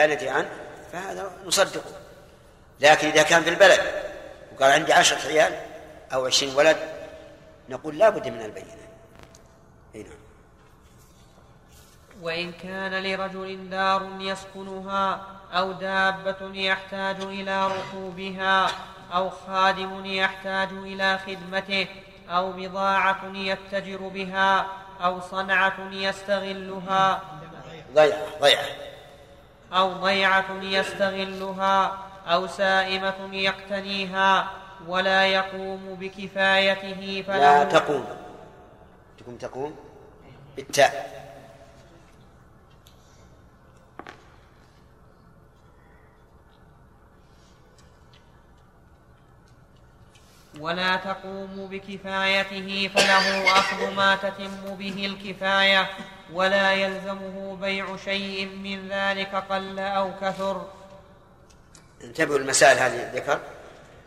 لا ندري عنه فهذا نصدقه. لكن إذا كان في البلد وقال عندي عشرة عيال أو عشرين ولد نقول لا بد من البينة. نعم. وإن كان لرجل دار يسكنها أو دابة يحتاج إلى ركوبها أو خادم يحتاج إلى خدمته أو بضاعة يتجر بها أو صنعة يستغلها. ضيعة ضيعة. أو ضيعة يستغلها أو سائمة يقتنيها ولا يقوم بكفايته فله لا تقوم. تقوم تقوم. بالتاء. ولا تقوم بكفايته فله أخذ ما تتم به الكفاية ولا يلزمه بيع شيء من ذلك قل أو كثر. انتبهوا المسائل هذه ذكر.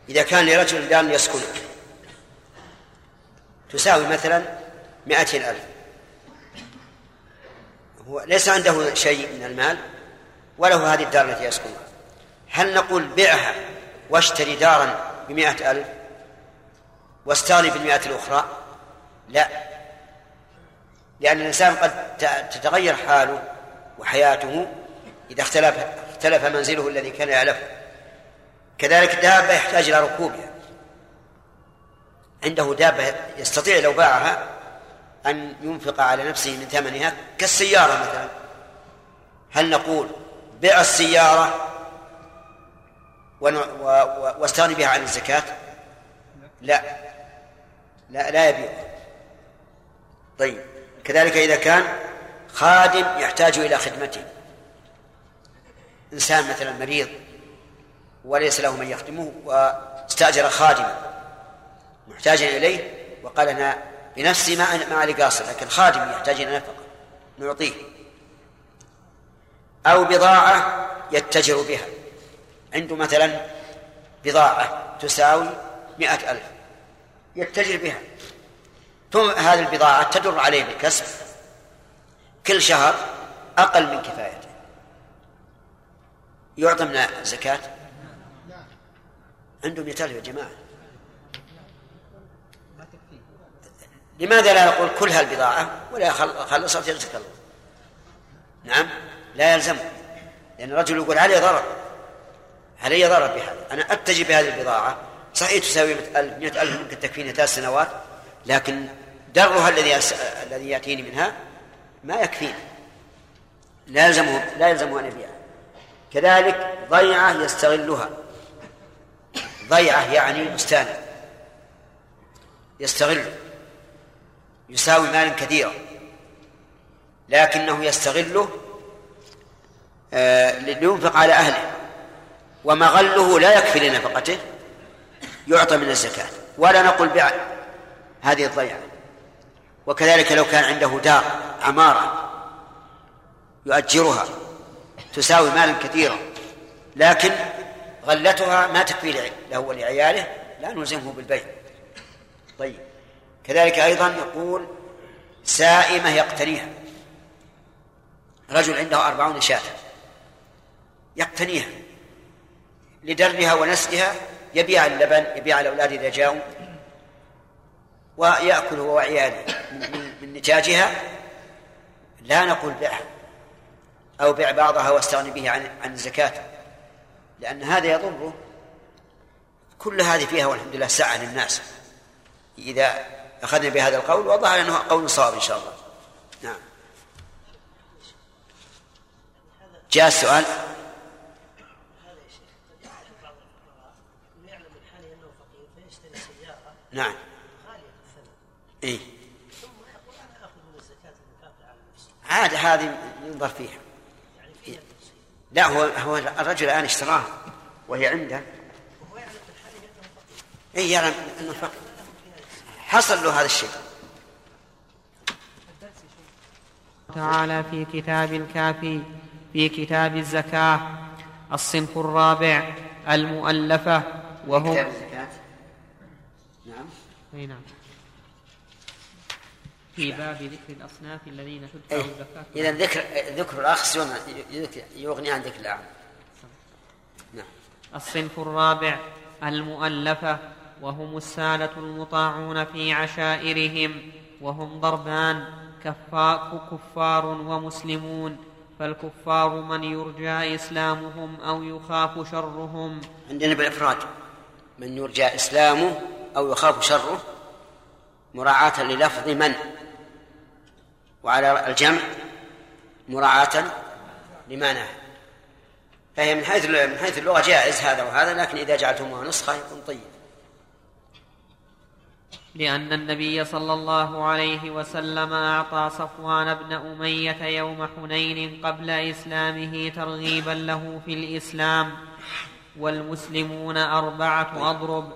إذا كان لرجل دار يسكن تساوي مثلا مائتين ألف. هو ليس عنده شيء من المال وله هذه الدار التي يسكنها هل نقول بيعها واشتري دارا بمائة ألف واستغني بالمئة الأخرى؟ لا. لأن الإنسان قد تتغير حاله وحياته إذا اختلف اختلف منزله الذي كان يعلفه كذلك الدابة يحتاج إلى ركوبها عنده دابة يستطيع لو باعها أن ينفق على نفسه من ثمنها كالسيارة مثلا. هل نقول بيع السيارة واستغني بها عن الزكاة؟ لا. لا لا يبيع. طيب. كذلك إذا كان خادم يحتاج إلى خدمته. إنسان مثلا مريض وليس له من يخدمه واستأجر خادما محتاجا إليه وقال أنا بنفسي ما ما لي قاصر لكن خادم يحتاج إلى نفقة نعطيه. أو بضاعة يتجر بها. عنده مثلا بضاعة تساوي مئة ألف يتجر بها. ثم هذه البضاعة تدر عليه بالكسب. كل شهر أقل من كفايته. يعطى من الزكاة؟ عندهم يتالف يا جماعة. لماذا لا نقول كل هالبضاعة؟ ولا خلصت يرزق الله. نعم لا يلزم. لأن الرجل يقول علي ضرر؟ علي ضرر بهذا؟ أنا أتجي بهذه البضاعة. صحيح تساوي 100 ألف ممكن تكفيني ثلاث سنوات لكن درها الذي الذي يأتيني منها ما يكفيني. لا يلزمه لا يلزمه أن يبيعها. كذلك ضيعة يستغلها. ضيعة يعني بستان. يستغل. يساوي مالا كثيرا. لكنه يستغله آه، لينفق على أهله. ومغله لا يكفي لنفقته يعطى من الزكاة. ولا نقول بيع هذه الضيعة. وكذلك لو كان عنده دار عمارة يؤجرها تساوي مالا كثيرا لكن غلتها ما تكفي له ولعياله لا نلزمه بالبيع. طيب. كذلك أيضا يقول سائمة يقتنيها. رجل عنده أربعون شاة. يقتنيها لدرها ونسلها يبيع اللبن يبيع الأولاد إذا جاءوا. ويأكل هو وعياله من نتاجها لا نقول بيعها أو بيع بعضها واستغني به عن عن الزكاة. لأن هذا يضره. كل هذه فيها والحمد لله سعة للناس. إذا أخذنا بهذا القول وظهر أنه قول صواب إن شاء الله. نعم. جاء السؤال. نعم. إيه؟ عاد هذه ينظر فيها؟ لا هو هو الرجل الآن اشتراها وهي عنده. اي يرى إنه فقر حصل له هذا الشيء. تعالى في كتاب الكافي في كتاب الزكاة الصنف الرابع المؤلفة وهو نعم. اي نعم. في باب ذكر الأصناف الذين تدفع إيه. الزكاة. إذا ذكر ذكر الأخص يغني عن ذكر الأعم نعم. الصنف الرابع المؤلفة وهم السادة المطاعون في عشائرهم وهم ضربان كفار ومسلمون. فالكفار من يرجى إسلامهم أو يخاف شرهم. عندنا بالإفراد. من يرجى إسلامه أو يخاف شره مراعاة للفظ من؟ وعلى الجمع مراعاة لمعناه فهي من حيث من حيث اللغة جائز هذا وهذا لكن إذا جعلتموها نسخة يكون طيب. لأن النبي صلى الله عليه وسلم أعطى صفوان بن أمية يوم حنين قبل إسلامه ترغيبا له في الإسلام والمسلمون أربعة أضرب.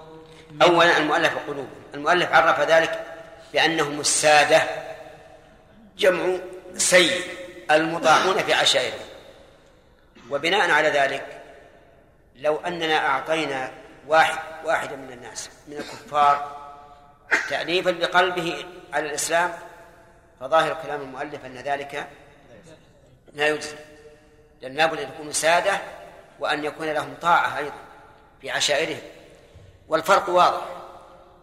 أولا المؤلف قلوبهم المؤلف عرف ذلك بأنهم السادة. جمع سيد المطاعون في عشائرهم وبناء على ذلك لو أننا أعطينا واحد واحدا من الناس من الكفار تأليفا لقلبه على الإسلام فظاهر كلام المؤلف أن ذلك لا يجزي لأن لابد أن يكونوا سادة وأن يكون لهم طاعة أيضا في عشائرهم. والفرق واضح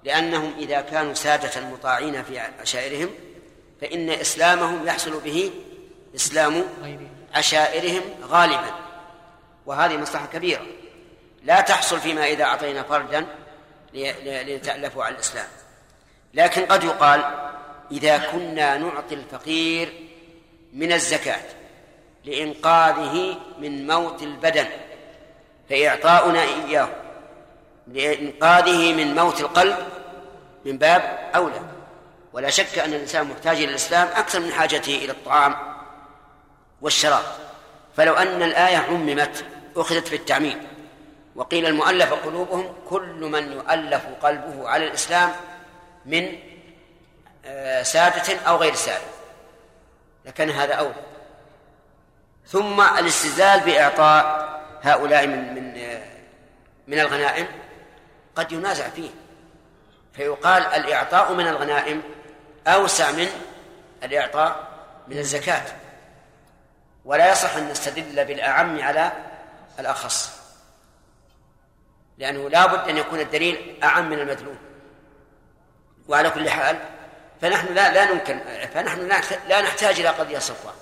لأنهم إذا كانوا سادة مطاعين في عشائرهم فإن إسلامهم يحصل به إسلام عشائرهم غالبا وهذه مصلحة كبيرة. لا تحصل فيما إذا أعطينا فردا ليتألفوا على الإسلام. لكن قد يقال إذا كنا نعطي الفقير من الزكاة لإنقاذه من موت البدن فإعطاؤنا إياه لإنقاذه من موت القلب من باب أولى. ولا شك أن الإنسان محتاج إلى الإسلام أكثر من حاجته إلى الطعام والشراب. فلو أن الآية عممت أخذت في التعميم وقيل المؤلف قلوبهم كل من يؤلف قلبه على الإسلام من آه، سادة أو غير سادة. لكان هذا أولى ثم الاستزلال بإعطاء هؤلاء من من آه، من الغنائم قد ينازع فيه. فيقال الإعطاء من الغنائم أوسع من الإعطاء من الزكاة. ولا يصح أن نستدل بالأعم على الأخص لأنه لا بد أن يكون الدليل أعم من المدلول. وعلى كل حال فنحن لا لا نمكن فنحن لا نحتاج إلى قضية صفوان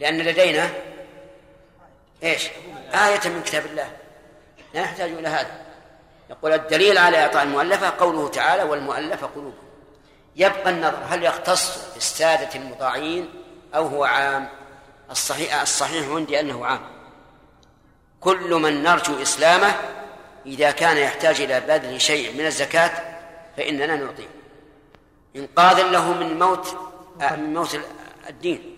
لأن لدينا إيش؟ آية من كتاب الله. لا نحتاج إلى هذا. يقول الدليل على إعطاء المؤلفة قوله تعالى والمؤلفة قلوبهم يبقى النظر هل يختص بالسادة المطاعين أو هو عام؟ الصحيح الصحيح عندي أنه عام. كل من نرجو إسلامه إذا كان يحتاج إلى بذل شيء من الزكاة فإننا نعطيه. إنقاذا له من موت من موت الدين.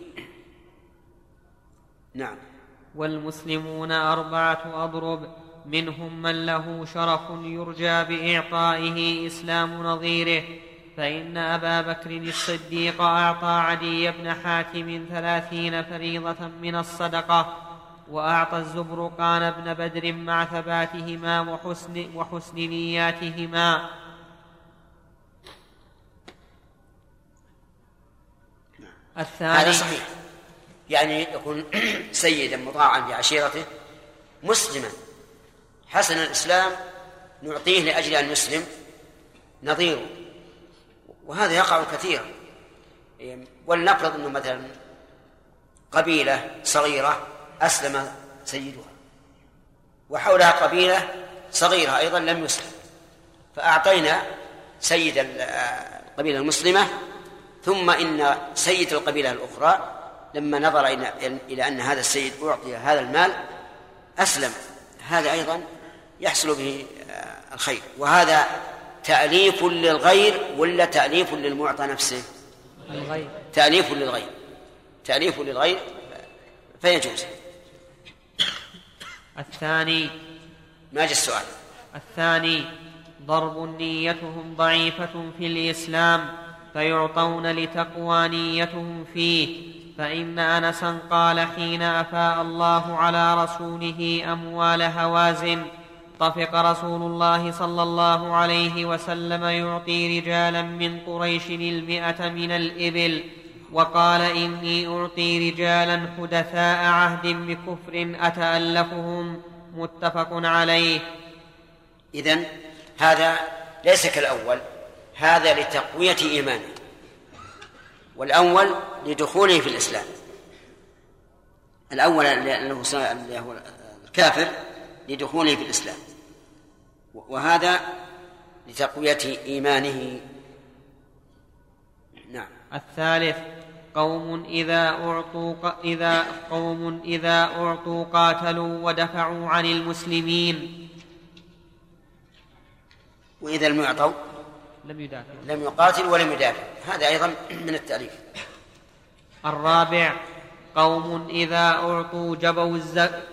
نعم. والمسلمون أربعة أضرب منهم من له شرف يرجى بإعطائه إسلام نظيره. فإن أبا بكر الصديق أعطى عدي بن حاتم ثلاثين فريضة من الصدقة وأعطى الزبرقان بن بدر مع ثباتهما وحسن, وحسن نياتهما. الثاني هذا صحيح. يعني يكون سيدا مطاعا في عشيرته مسلما. حسن الإسلام نعطيه لأجل أن يسلم نظيره. وهذا يقع كثيرا. ولنفرض أنه مثلا قبيلة صغيرة أسلم سيدها وحولها قبيلة صغيرة أيضا لم يسلم فأعطينا سيد القبيلة المسلمة ثم إن سيد القبيلة الأخرى لما نظر إلى أن هذا السيد أعطي هذا المال أسلم. هذا أيضا يحصل به الخير. وهذا تأليف للغير ولا تأليف للمعطى نفسه؟ الغير تأليف للغير. تأليف للغير فيجوز. الثاني. ما جاء السؤال؟ الثاني. ضرب نيتهم ضعيفة في الإسلام فيعطون لتقوى نيتهم فيه. فإن أنسا قال حين أفاء الله على رسوله أموال هوازن طفق رسول الله صلى الله عليه وسلم يعطي رجالا من قريش المئة من الإبل وقال إني أعطي رجالا حدثاء عهد بكفر أتألفهم متفق عليه. إذن هذا ليس كالأول هذا لتقوية إيمانه والأول لدخوله في الإسلام. الأول لأنه هو الكافر لدخوله في الإسلام. وهذا لتقوية إيمانه. نعم. الثالث قوم إذا أعطوا إذا قوم إذا أعطوا قاتلوا ودفعوا عن المسلمين. وإذا لم يعطوا؟ لم يدافع لم يقاتل ولم يدافع هذا أيضا من التأليف. الرابع قوم إذا أعطوا جبوا الزك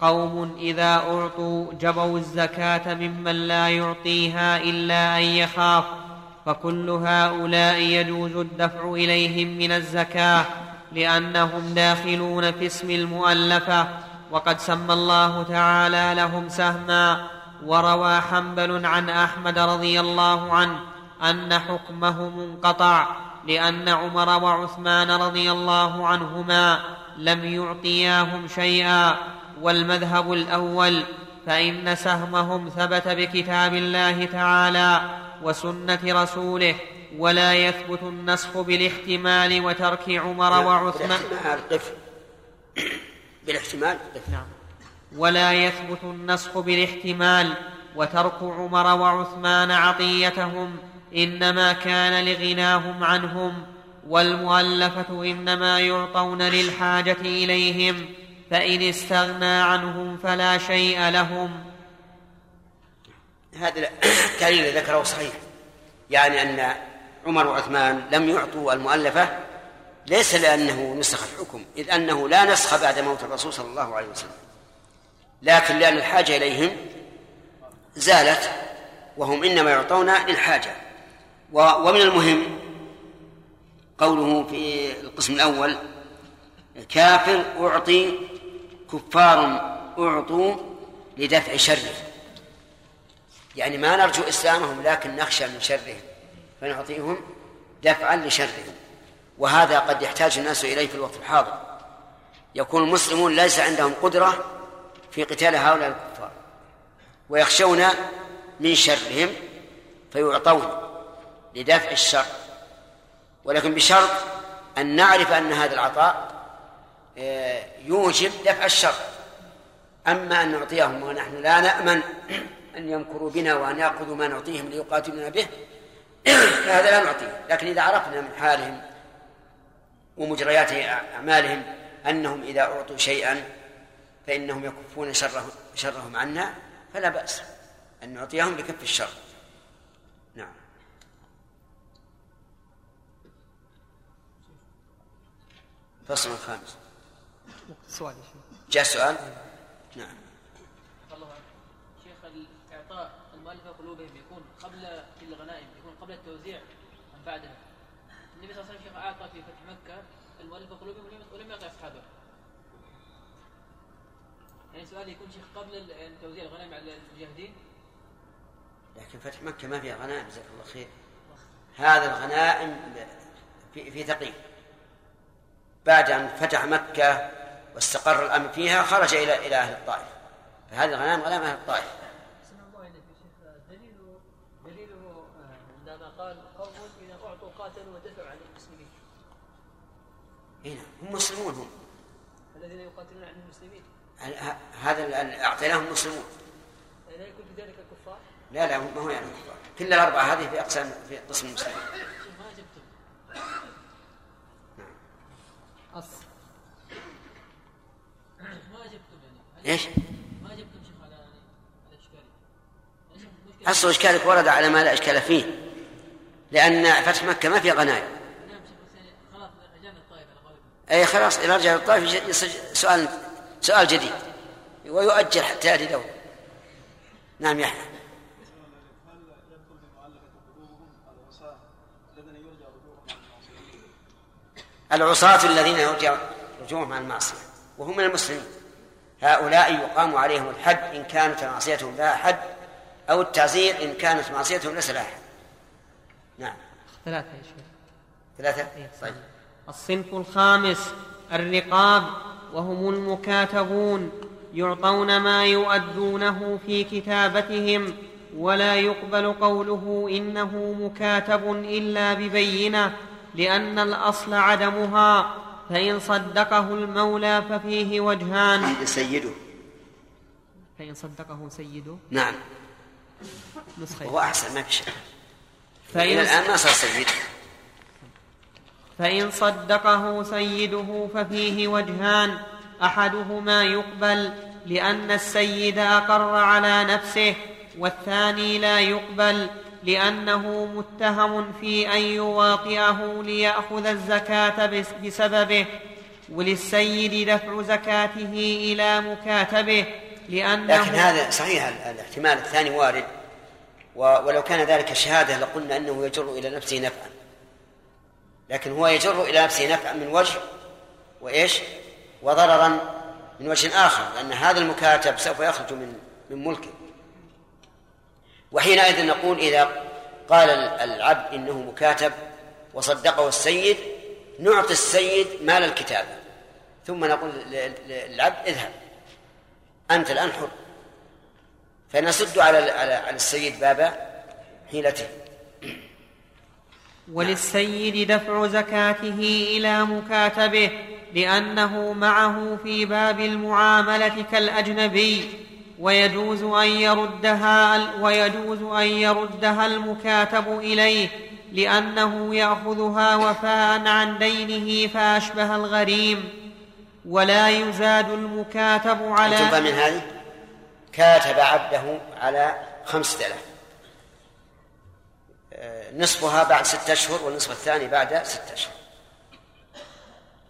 قوم إذا أعطوا جبوا الزكاة ممن لا يعطيها إلا أن يخاف فكل هؤلاء يجوز الدفع إليهم من الزكاة لأنهم داخلون في اسم المؤلفة وقد سمى الله تعالى لهم سهما. وروى حنبل عن أحمد رضي الله عنه أن حكمه منقطع لأن عمر وعثمان رضي الله عنهما لم يعطياهم شيئا. والمذهب الأول فإن سهمهم ثبت بكتاب الله تعالى وسنة رسوله ولا يثبت النسخ بالاحتمال وترك عمر وعثمان. بالاحتمال نعم. ولا يثبت النسخ بالاحتمال وترك عمر وعثمان عطيتهم إنما كان لغناهم عنهم والمؤلفة إنما يعطون للحاجة إليهم. فإن استغنى عنهم فلا شيء لهم. هذا التعليل الذي ذكره صحيح. يعني أن عمر وعثمان لم يعطوا المؤلفة ليس لأنه نسخ الحكم إذ أنه لا نسخ بعد موت الرسول صلى الله عليه وسلم. لكن لأن الحاجة إليهم زالت وهم إنما يعطون للحاجة. ومن المهم قوله في القسم الأول كافر أعطي كفار أعطوا لدفع شره. يعني ما نرجو إسلامهم لكن نخشى من شرهم فنعطيهم دفعا لشرهم. وهذا قد يحتاج الناس إليه في الوقت الحاضر. يكون المسلمون ليس عندهم قدرة في قتال هؤلاء الكفار ويخشون من شرهم فيعطون لدفع الشر. ولكن بشرط أن نعرف أن هذا العطاء يوجب دفع الشر. أما أن نعطيهم ونحن لا نأمن أن يمكروا بنا وأن يأخذوا ما نعطيهم ليقاتلونا به فهذا لا نعطيه. لكن إذا عرفنا من حالهم ومجريات أعمالهم أنهم إذا أعطوا شيئا فإنهم يكفون شرهم, شرهم عنا فلا بأس أن نعطيهم لكف الشر. نعم. الفصل الخامس. سؤال. جاء سؤال؟ نعم. الله شيخ الإعطاء المؤلفة قلوبهم يكون قبل في الغنائم يكون قبل التوزيع أم بعدها؟ النبي صلى الله عليه وسلم شيخ أعطى في فتح مكة المؤلفة قلوبهم ولم يعطي أصحابه. يعني سؤال يكون شيخ قبل توزيع الغنائم على المجاهدين؟ لكن فتح مكة ما فيها غنائم جزاك الله خير. هذا الغنائم في في ثقيف بعد أن فتح مكة واستقر الأمر فيها خرج إلى إلى أهل الطائف. فهذه الغنائم غنائم أهل الطائف؟ دليله عندما قال قوم إذا أعطوا قاتلوا ودفعوا عن المسلمين هنا هم مسلمون هم. الذين يقاتلون عن المسلمين هذا أعطيناهم مسلمون. لا يكون في ذلك الكفار؟ لا لا ما هو يعني الكفار كل الأربعة هذه في أقسام في قسم المسلمين. أصل ما جبتم يعني إيش؟ على أصل إشكالك ورد على ما لا إشكال فيه لأن فتح مكة ما فيها غنائم. نعم خلاص إذا رجع الطائف يصير سؤال سؤال جديد ويؤجل حتى يأتي دوره. نعم يحيى العصاة الذين يرجع رجوعهم عن المعصية وهم من المسلمين. هؤلاء يقام عليهم الحد إن كانت معصيتهم لها حد أو التعزير إن كانت معصيتهم ليس لها حد. نعم. ثلاثة يا شيخ. ثلاثة؟ إيه، طيب. الصنف الخامس الرقاب وهم المكاتبون يعطون ما يؤدونه في كتابتهم ولا يقبل قوله إنه مكاتب إلا ببينة لأن الأصل عدمها. فإن صدقه المولى ففيه وجهان. سيده. فإن صدقه سيده. نعم. نسخة. هو أحسن ما في شك فإن الآن ما صار سيد فإن صدقه سيده ففيه وجهان. أحدهما يقبل لأن السيد أقر على نفسه والثاني لا يقبل لأنه متهم في أن يواطئه ليأخذ الزكاة بس- بسببه وللسيد دفع زكاته إلى مكاتبه لأنه لكن هذا صحيح ال- الاحتمال الثاني وارد ولو كان ذلك شهادة لقلنا أنه يجر إلى نفسه نفعا. لكن هو يجر إلى نفسه نفعا من وجه وإيش؟ وضررا من وجه آخر لأن هذا المكاتب سوف يخرج من من ملكه. وحينئذ نقول إذا قال ال- العبد إنه مكاتب وصدقه السيد نعطي السيد مال الكتابة ثم نقول للعبد اذهب. أنت الآن حر. فنسد على على السيد باب حيلته. وللسيد دفع زكاته إلى مكاتبه لأنه معه في باب المعاملة كالأجنبي. ويجوز أن يردها ويجوز أن يردها المكاتب إليه لأنه يأخذها وفاء عن دينه فأشبه الغريم. ولا يزاد المكاتب على فاهمين هذه؟ كاتب عبده على خمسة آلاف. آه، نصفها بعد ستة أشهر والنصف الثاني بعد ستة أشهر.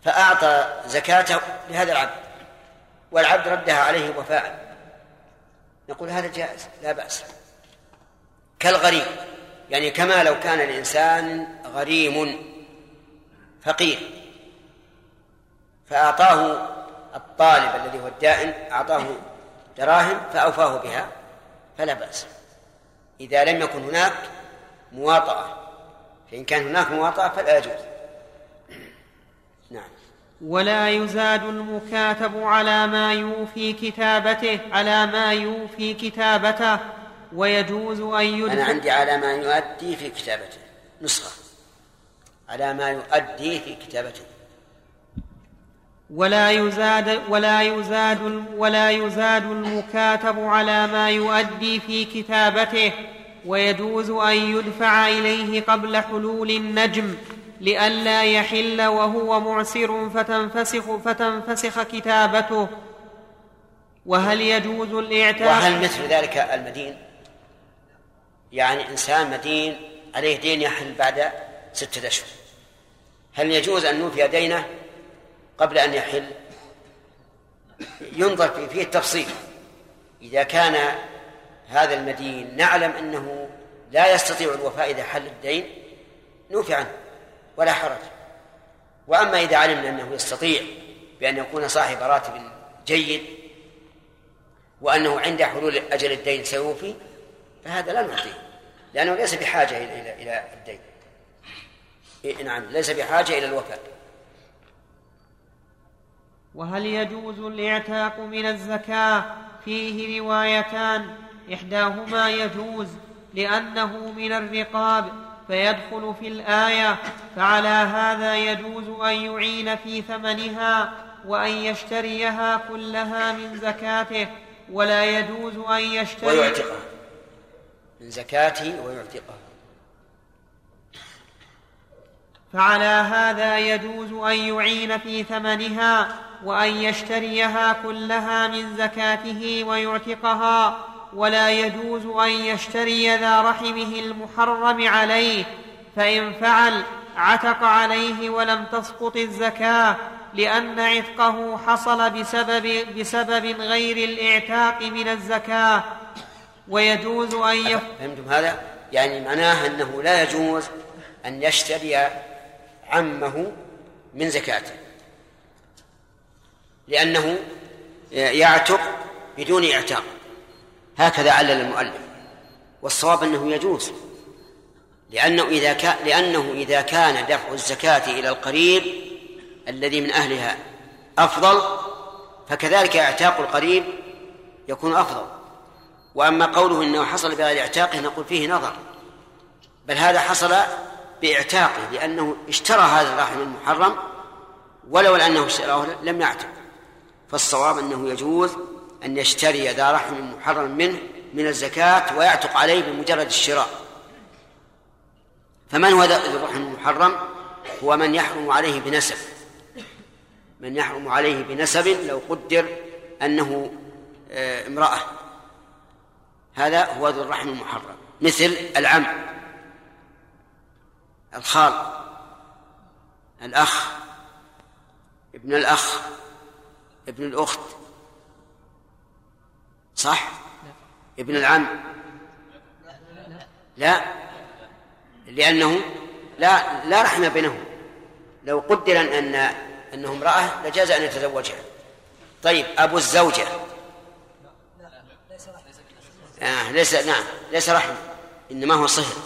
فأعطى زكاته لهذا العبد والعبد ردها عليه وفاء. نقول هذا جائز لا بأس. كالغريم يعني كما لو كان الإنسان غريم فقير فأعطاه الطالب الذي هو الدائن أعطاه دراهم فأوفاه بها فلا بأس. إذا لم يكن هناك مواطأة فإن كان هناك مواطأة فلا يجوز. ولا يزاد المكاتب على ما يوفي كتابته على ما يوفي كتابته ويجوز أن أنا يدفع عندي على ما يؤدي في كتابته نسخة. على ما يؤدي في كتابته. ولا يزاد ولا يزاد ولا يزاد المكاتب على ما يؤدي في كتابته ويجوز أن يدفع إليه قبل حلول النجم. لئلا يحل وهو معسر فتنفسخ فتنفسخ كتابته. وهل يجوز الإعتاق وهل مثل ذلك المدين؟ يعني إنسان مدين عليه دين يحل بعد ستة أشهر. هل يجوز أن نوفي دينه قبل أن يحل؟ ينظر في فيه التفصيل. إذا كان هذا المدين نعلم أنه لا يستطيع الوفاء إذا حل الدين نوفي عنه. ولا حرج. وأما إذا علمنا أنه يستطيع بأن يكون صاحب راتب جيد وأنه عند حلول أجل الدين سيوفي فهذا لا نعطيه لأنه ليس بحاجة إلى إلى الدين. إيه نعم ليس بحاجة إلى الوفاء. وهل يجوز الإعتاق من الزكاة؟ فيه روايتان. إحداهما يجوز لأنه من الرقاب. فيدخل في الآية فعلى هذا يجوز أن يعين في ثمنها وأن يشتريها كلها من زكاته ولا يجوز أن يشتري ويعتقها. من زكاته ويعتقها. فعلى هذا يجوز أن يعين في ثمنها وأن يشتريها كلها من زكاته ويعتقها. ولا يجوز أن يشتري ذا رحمه المحرم عليه فإن فعل عتق عليه ولم تسقط الزكاة لأن عتقه حصل بسبب بسبب غير الإعتاق من الزكاة. ويجوز أن يف فهمتم هذا؟ يعني معناه أنه لا يجوز أن يشتري عمه من زكاته. لأنه يعتق بدون إعتاق. هكذا علل المؤلف. والصواب أنه يجوز. لأنه إذا كان لأنه إذا كان دفع الزكاة إلى القريب الذي من أهلها أفضل فكذلك اعتاق القريب يكون أفضل. وأما قوله إنه حصل بغير اعتاقه نقول فيه نظر. بل هذا حصل باعتاقه لأنه اشترى هذا الرحم المحرم ولو انه اشتراه لم يعتق. فالصواب أنه يجوز أن يشتري ذا رحم محرم منه من الزكاة ويعتق عليه بمجرد الشراء. فمن هو ذا الرحم المحرم؟ هو من يحرم عليه بنسب. من يحرم عليه بنسب لو قدر أنه آه، امرأة. هذا هو ذو الرحم المحرم. مثل العم الخال الأخ ابن الأخ ابن الأخت. صح؟ ابن العم. لا. لأنه لا لا رحم بينهم. لو قدر أن أنه امرأة لجاز أن يتزوجها. طيب أبو الزوجة. آه ليس نعم ليس رحم إنما هو صهر.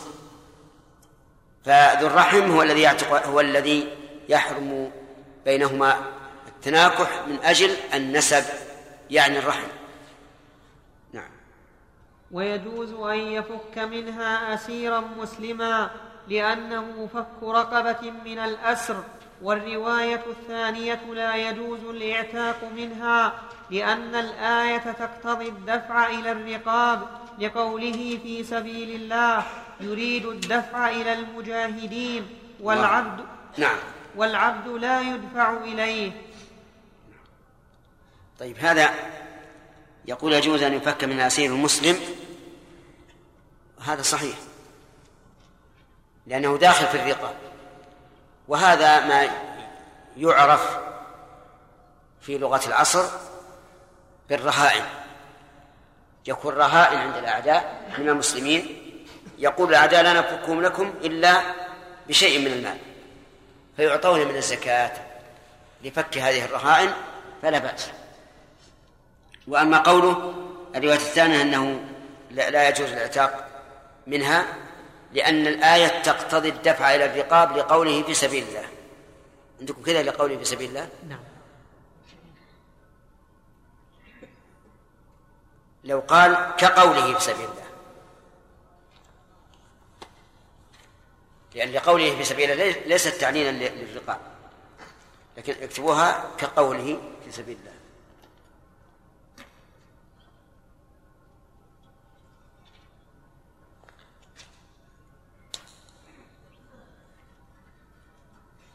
فذو الرحم هو الذي يعتق هو الذي يحرم بينهما التناكح من أجل النسب يعني الرحم. ويجوز أن يفك منها أسيرا مسلما لأنه فك رقبة من الأسر. والرواية الثانية لا يجوز الإعتاق منها لأن الآية تقتضي الدفع إلى الرقاب لقوله في سبيل الله يريد الدفع إلى المجاهدين والعبد نعم. والعبد لا يدفع إليه. طيب هذا يقول يجوز أن يفك من أسير المسلم هذا صحيح. لأنه داخل في الرقاب وهذا ما يعرف في لغة العصر بالرهائن. يكون رهائن عند الأعداء من المسلمين. يقول الأعداء لا نفكهم لكم إلا بشيء من المال. فيعطون من الزكاة. لفك هذه الرهائن فلا بأس. وأما قوله الرواية الثانية أنه لا يجوز الإعتاق منها لأن الآية تقتضي الدفع إلى الرقاب لقوله في سبيل الله. عندكم كذا لقوله في سبيل الله؟ نعم. لو قال كقوله في سبيل الله. لأن لقوله في سبيل الله ليست تعنينا للرقاب. لكن اكتبوها كقوله في سبيل الله.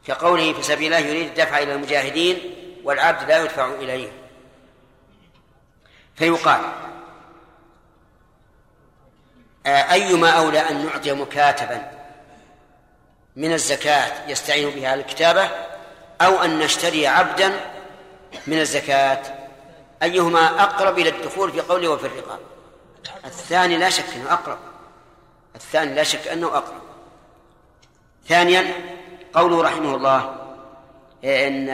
كقوله في سبيل الله يريد الدفع إلى المجاهدين والعبد لا يدفع إليه فيقال آه، أيما أولى أن نعطي مكاتبا من الزكاة يستعين بها الكتابة أو أن نشتري عبدا من الزكاة. أيهما أقرب إلى الدخول في قوله وفي الرقاب؟ الثاني لا شك أنه أقرب. الثاني لا شك أنه أقرب. ثانيا قوله رحمه الله إن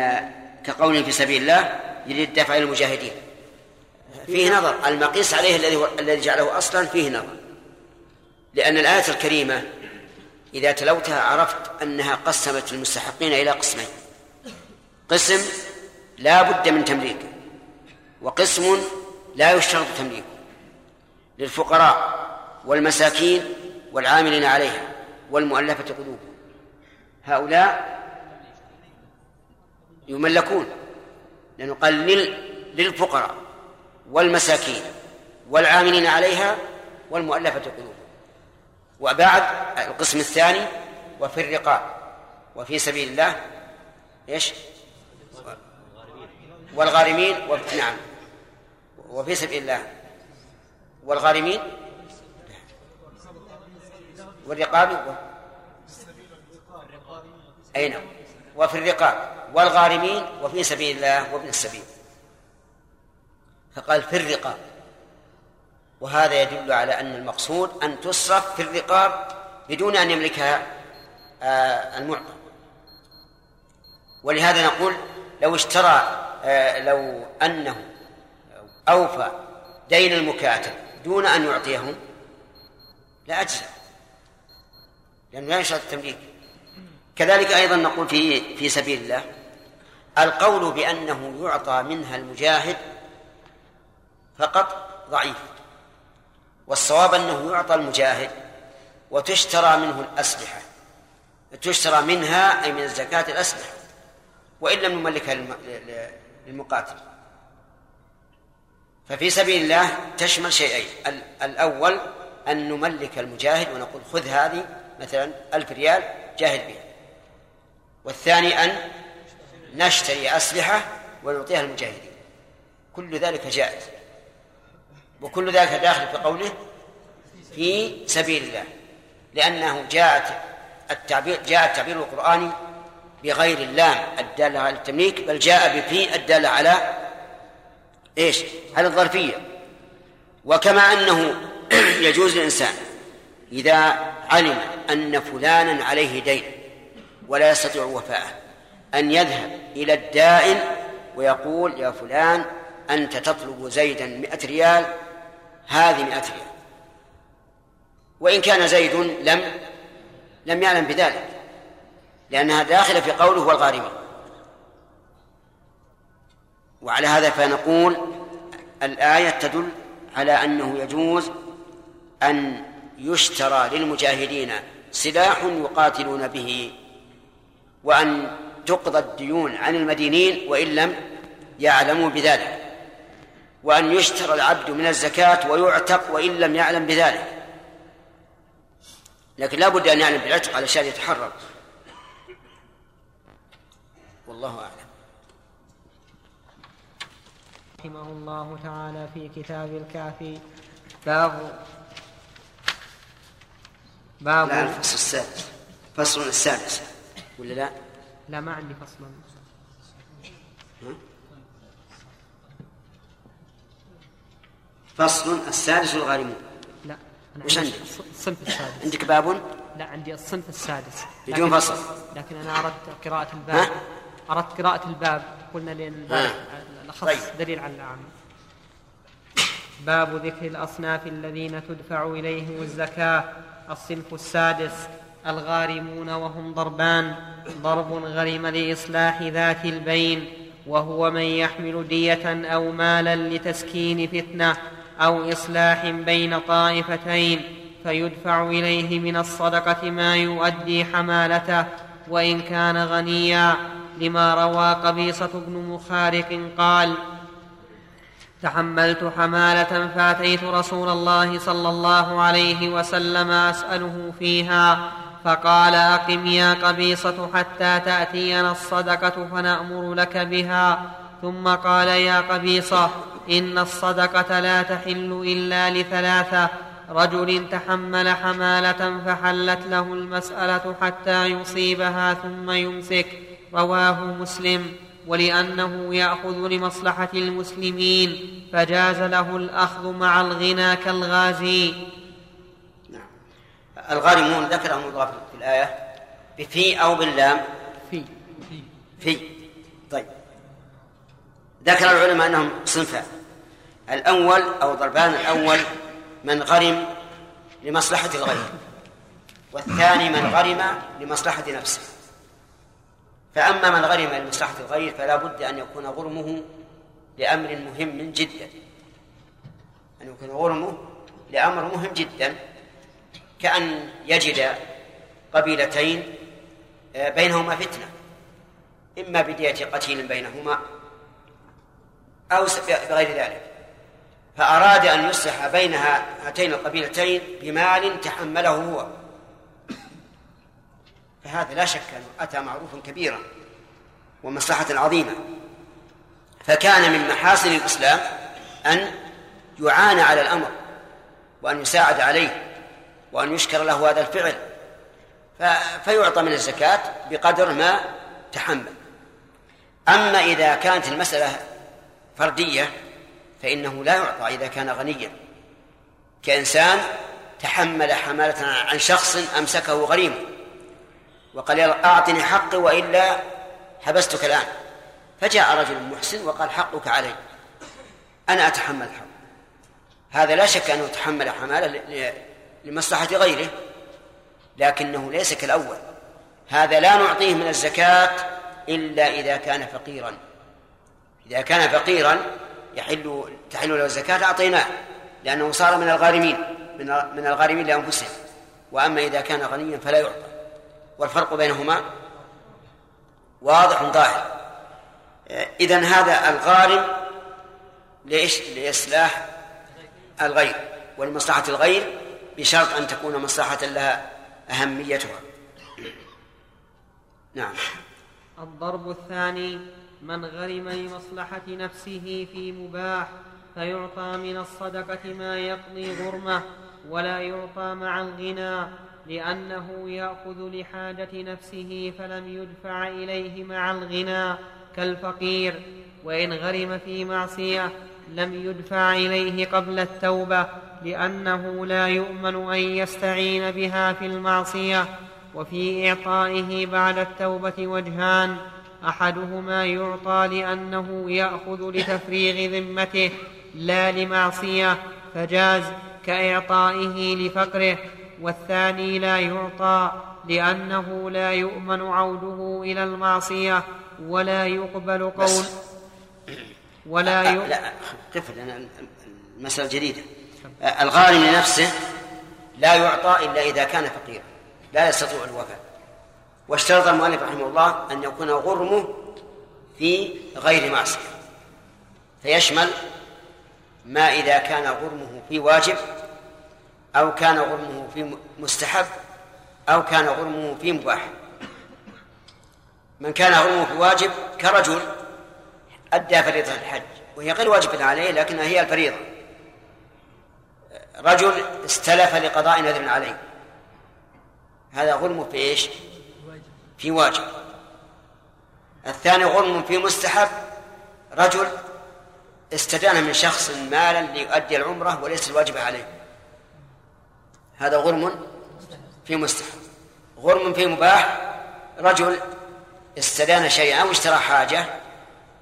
كقوله في سبيل الله يريد دفع المجاهدين فيه نظر المقيس عليه الذي الذي جعله أصلا فيه نظر. لأن الآية الكريمة إذا تلوتها عرفت أنها قسمت المستحقين إلى قسمين. قسم لا بد من تمليكه وقسم لا يشترط تمليكه للفقراء والمساكين والعاملين عليها والمؤلفة قلوبهم. هؤلاء يملكون لأنه قال للفقراء والمساكين والعاملين عليها والمؤلفة قلوبهم وبعد القسم الثاني وفي الرقاب وفي سبيل الله إيش؟ والغارمين نعم وفي سبيل الله والغارمين والرقاب أي نعم وفي الرقاب والغارمين وفي سبيل الله وابن السبيل. فقال في الرقاب. وهذا يدل على أن المقصود أن تصرف في الرقاب بدون أن يملكها آه، المعطى. ولهذا نقول لو اشترى آه، لو أنه أوفى دين المكاتب دون أن يعطيهم لا أجزاء. لأنه لا يشترط التمليك. كذلك أيضا نقول في في سبيل الله القول بأنه يعطى منها المجاهد فقط ضعيف والصواب أنه يعطى المجاهد وتشترى منه الأسلحة تشترى منها أي من الزكاة الأسلحة وإن لم نملكها للمقاتل. ففي سبيل الله تشمل شيئين الأول أن نملك المجاهد ونقول خذ هذه مثلا ألف ريال جاهد بها. والثاني أن نشتري أسلحة ونعطيها المجاهدين كل ذلك جائز. وكل ذلك داخل في قوله في سبيل الله لأنه جاءت التعبير جاء التعبير القرآني بغير اللام الدالة على التمليك بل جاء بفي الدالة على إيش؟ على الظرفية. وكما أنه يجوز للإنسان إذا علم أن فلانا عليه دين ولا يستطيع وفاءه. أن يذهب إلى الدائن ويقول يا فلان أنت تطلب زيدا مئة ريال هذه مئة ريال. وإن كان زيد لم لم يعلم بذلك لأنها داخلة في قوله والغارمين وعلى هذا فنقول الآية تدل على أنه يجوز أن يشترى للمجاهدين سلاح يقاتلون به وأن تقضى الديون عن المدينين وإن لم يعلموا بذلك وأن يشترى العبد من الزكاة ويعتق وإن لم يعلم بذلك. لكن لا بد أن يعلم بالعتق على شأن يتحرر. والله أعلم. رحمه الله تعالى في كتاب الكافي باب باب الفصل السادس. فصل السادس. ولا لا؟ لا ما عندي فصل. فصل السادس الغارمون لا أنا وش عندك؟ الصنف السادس. عندك باب؟ لا عندي الصنف السادس. بدون فصل. لكن أنا أردت قراءة الباب؟ أردت قراءة الباب. قلنا لأن الأخص طيب. دليل على العام. باب ذكر الأصناف الذين تدفع إليهم الزكاة. الصنف السادس. الغارمون وهم ضربان. ضرب غرم لإصلاح ذات البين. وهو من يحمل دية أو مالا لتسكين فتنة أو إصلاح بين طائفتين فيدفع إليه من الصدقة ما يؤدي حمالته. وإن كان غنيا لما روى قبيصة بن مخارق قال تحملت حمالة فأتيت رسول الله صلى الله عليه وسلم أسأله فيها فقال أقم يا قبيصة حتى تأتينا الصدقة فنأمر لك بها. ثم قال يا قبيصة إن الصدقة لا تحل إلا لثلاثة. رجل تحمل حمالة فحلت له المسألة حتى يصيبها ثم يمسك. رواه مسلم. ولأنه يأخذ لمصلحة المسلمين فجاز له الأخذ مع الغنى كالغازي. الغارمون ذكرهم الله في الآية بفي أو باللام. في. في. طيب. ذكر العلماء أنهم صنفان. الأول أو ضربان الأول من غرم لمصلحة الغير والثاني من غرم لمصلحة نفسه. فأما من غرم لمصلحة الغير فلا بد أن يكون غرمه لأمر مهم جدا. أن يكون غرمه لأمر مهم جدا. كأن يجد قبيلتين آه، بينهما فتنة. إما بدية قتيل بينهما أو بغير ذلك. فأراد أن يصلح بين هاتين القبيلتين بمال تحمله هو. فهذا لا شك أنه أتى معروفا كبيرا ومصلحة عظيمة. فكان من محاسن الإسلام أن يعان على الأمر وأن يساعد عليه. وأن يشكر له هذا الفعل. فيعطى من الزكاة بقدر ما تحمل. أما إذا كانت المسألة فردية فإنه لا يعطى إذا كان غنيا. كإنسان تحمل حمالة عن شخص أمسكه غريم وقال أعطني حقي وإلا حبستك الآن. فجاء رجل محسن وقال حقك علي. أنا أتحمل الحرب هذا لا شك أنه يتحمل حمالة لمصلحة غيره لكنه ليس كالأول. هذا لا نعطيه من الزكاة إلا إذا كان فقيرا. إذا كان فقيرا يحل تحل له الزكاة أعطيناه لأنه صار من الغارمين من من الغارمين لأنفسهم وأما إذا كان غنيا فلا يعطى. والفرق بينهما واضح ظاهر. إذن هذا الغارم ليش؟ لإصلاح الغير ولمصلحة الغير بشرط أن تكون مصلحة لها أهميتها. نعم. الضرب الثاني من غرم لمصلحة نفسه في مباح فيعطى من الصدقة ما يقضي غرمه ولا يعطى مع الغنى لأنه يأخذ لحاجة نفسه فلم يدفع إليه مع الغنى كالفقير. وإن غرم في معصية لم يدفع إليه قبل التوبة لأنه لا يؤمن أن يستعين بها في المعصية وفي إعطائه بعد التوبة وجهان. أحدهما يعطى لأنه يأخذ لتفريغ ذمته لا لمعصية فجاز كإعطائه لفقره. والثاني لا يعطى لأنه لا يؤمن عوده إلى المعصية ولا يقبل قول ولا يقبل لا قف لأن المسألة جديدة. الغارم لنفسه لا يعطى إلا إذا كان فقيرا لا يستطيع الوفاء. واشترط المؤلف رحمه الله أن يكون غرمه في غير معصية. فيشمل ما إذا كان غرمه في واجب أو كان غرمه في مستحب أو كان غرمه في مباح. من كان غرمه في واجب كرجل أدى فريضة الحج وهي غير واجبة عليه لكنها هي الفريضة. رجل استلف لقضاء نذر عليه. هذا غرم في إيش؟ في واجب. الثاني غرم في مستحب. رجل استدان من شخص مالا ليؤدي العمرة وليس الواجب عليه. هذا غرم في مستحب. غرم في مباح. رجل استدان شيئا أو اشترى حاجة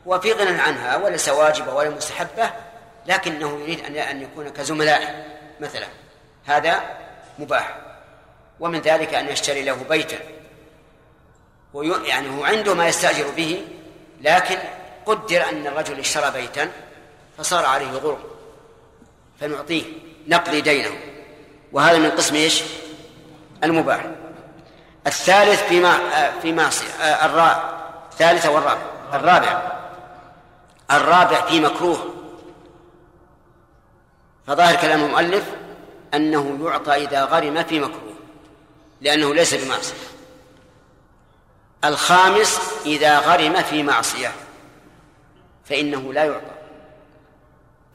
وفي غنى عنها وليس واجبة ولا مستحبة لكنه يريد أن أن يكون كزملائه مثلا هذا مباح. ومن ذلك أن يشتري له بيتا. يعني هو عنده ما يستأجر به لكن قدر أن الرجل اشترى بيتا فصار عليه غرم فنعطيه نقضي دينه. وهذا من قسم إيش؟ المباح. الثالث فيما في معصية الرابع الثالث والرابع. الرابع. الرابع في مكروه. فظاهر كلام المؤلف أنه يعطى إذا غرم في مكروه لأنه ليس بمعصية. الخامس إذا غرم في معصية فإنه لا يعطى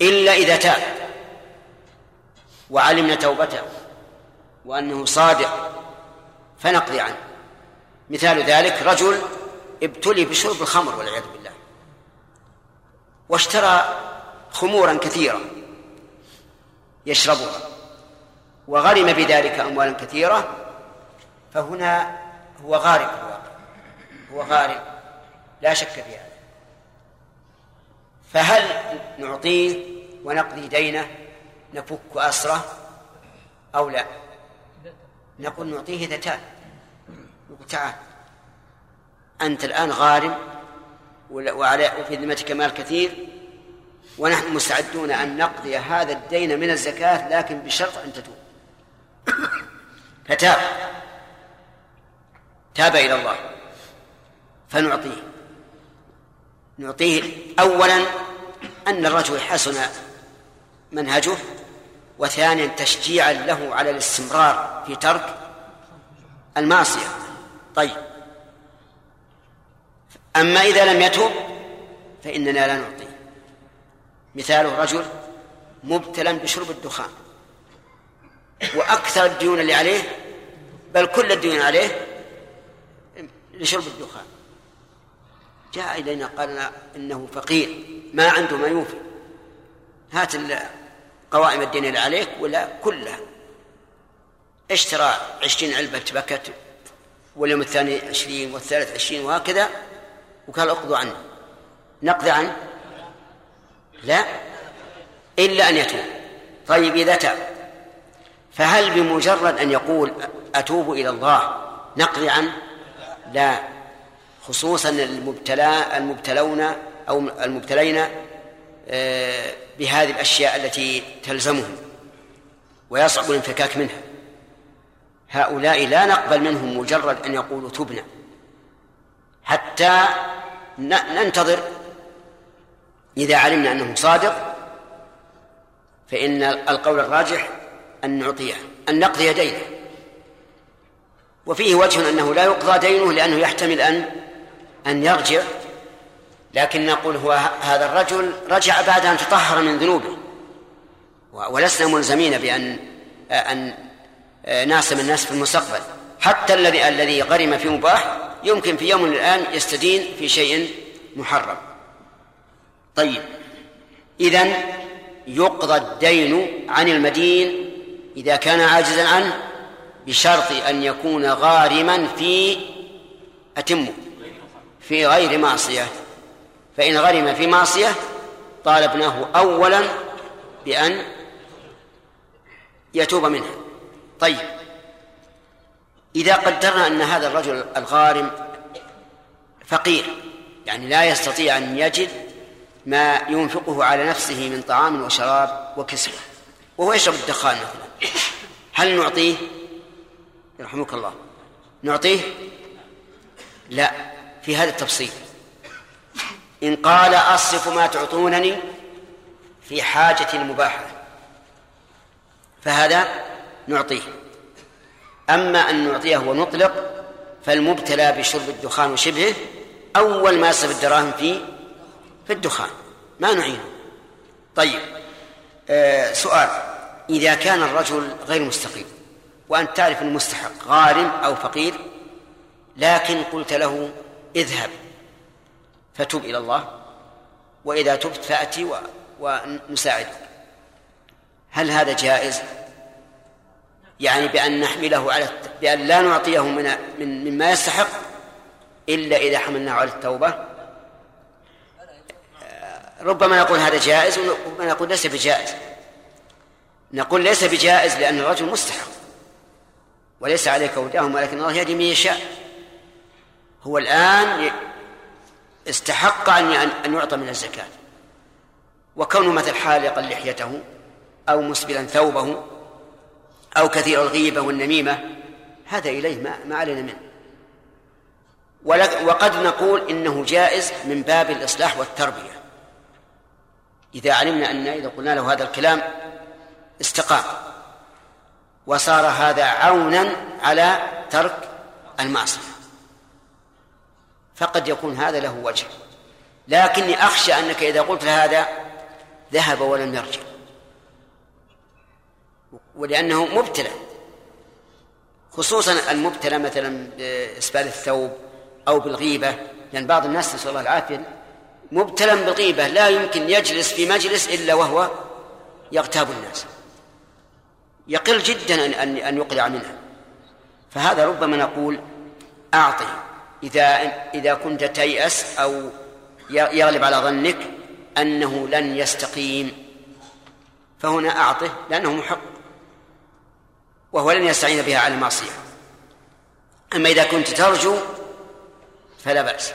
إلا إذا تاب وعلمنا توبته وأنه صادق فنقضي عنه. مثال ذلك رجل ابتلي بشرب الخمر والعياذ بالله واشترى خمورا كثيرة يشربها. وغرم بذلك أموالا كثيرة فهنا هو غارق الواقع. هو غارق. لا شك في هذا. فهل نعطيه ونقضي دينه نفك أسره أو لا؟ نقول نعطيه إذا تاب. نقول تعال أنت الآن غارم وعلى وفي ذمتك مال كثير ونحن مستعدون أن نقضي هذا الدين من الزكاة لكن بشرط أن تتوب. فتاب. تاب إلى الله. فنعطيه. نعطيه أولا أن الرجل حسن منهجه وثانيا تشجيعا له على الاستمرار في ترك المعصية. طيب. أما إذا لم يتوب فإننا لا نعطيه. مثاله رجل مبتلا بشرب الدخان وأكثر الديون اللي عليه بل كل الديون عليه لشرب الدخان. جاء إلينا قال إنه فقير ما عنده ما يوفي. هات قوائم الدين اللي عليك ولا كلها. اشترى عشرين علبة بكت واليوم الثاني عشرين والثالث عشرين وهكذا. وقال اقضوا عنه. نقضي عنه. لا. إلا أن يتوب. طيب إذا تاب فهل بمجرد أن يقول أتوب إلى الله نقضي عنه؟ لا. خصوصا المبتلى المبتلون أو المبتلين آه، بهذه الأشياء التي تلزمهم ويصعب الانفكاك منها. هؤلاء لا نقبل منهم مجرد أن يقولوا تبنا. حتى ننتظر إذا علمنا أنه صادق فإن القول الراجح أن نعطيه أن نقضي دينه. وفيه وجه أنه لا يقضى دينه لأنه يحتمل أن أن يرجع لكن نقول هو هذا الرجل رجع بعد أن تطهر من ذنوبه. ولسنا ملزمين بأن أن ناسم الناس في المستقبل. حتى الذي الذي غرم في مباح يمكن في يوم الآن يستدين في شيء محرم. طيب. إذن يقضى الدين عن المدين إذا كان عاجزا عنه بشرط أن يكون غارما في أتمه في غير معصية. فإن غرم في معصية طالبناه أولا بأن يتوب منها. طيب. إذا قدرنا أن هذا الرجل الغارم فقير يعني لا يستطيع أن يجد ما ينفقه على نفسه من طعام وشراب وكسوة وهو يشرب الدخان مثلا. هل نعطيه؟ يرحمك الله. نعطيه؟ لا في هذا التفصيل. إن قال أصرف ما تعطونني في حاجة المباحة فهذا نعطيه. أما أن نعطيه ونطلق فالمبتلى بشرب الدخان وشبهه أول ما يصرف الدراهم في في الدخان ما نعينه. طيب آه سؤال. إذا كان الرجل غير مستقيم وأنت تعرف أنه مستحق غارم أو فقير لكن قلت له اذهب فتب إلى الله وإذا تبت فأتي و... ونساعدك. هل هذا جائز؟ يعني بأن نحمله على بأن لا نعطيه من من مما يستحق إلا إذا حملناه على التوبة؟ ربما نقول هذا جائز وربما نقول ليس بجائز. نقول ليس بجائز لأن الرجل مستحق. وليس عليك هداهم ولكن الله يهدي من يشاء. هو الآن استحق أن أن يعطى من الزكاة. وكونه مثل حالقا لحيته أو مسبلا ثوبه أو كثير الغيبة والنميمة هذا إليه ما, ما علينا منه. وقد نقول إنه جائز من باب الإصلاح والتربية. إذا علمنا أن إذا قلنا له هذا الكلام استقام وصار هذا عونا على ترك المعصية. فقد يكون هذا له وجه. لكني أخشى أنك إذا قلت هذا ذهب ولم يرجع. ولأنه مبتلى. خصوصا المبتلى مثلا بإسبال الثوب أو بالغيبة. لأن بعض الناس نسأل الله العافية مبتلى بالغيبة لا يمكن يجلس في مجلس إلا وهو يغتاب الناس. يقل جدا أن أن يقلع منها. فهذا ربما نقول أعطه إذا إذا كنت تيأس أو يغلب على ظنك أنه لن يستقيم فهنا أعطه لأنه محق وهو لن يستعين بها على المعصية. أما إذا كنت ترجو فلا بأس.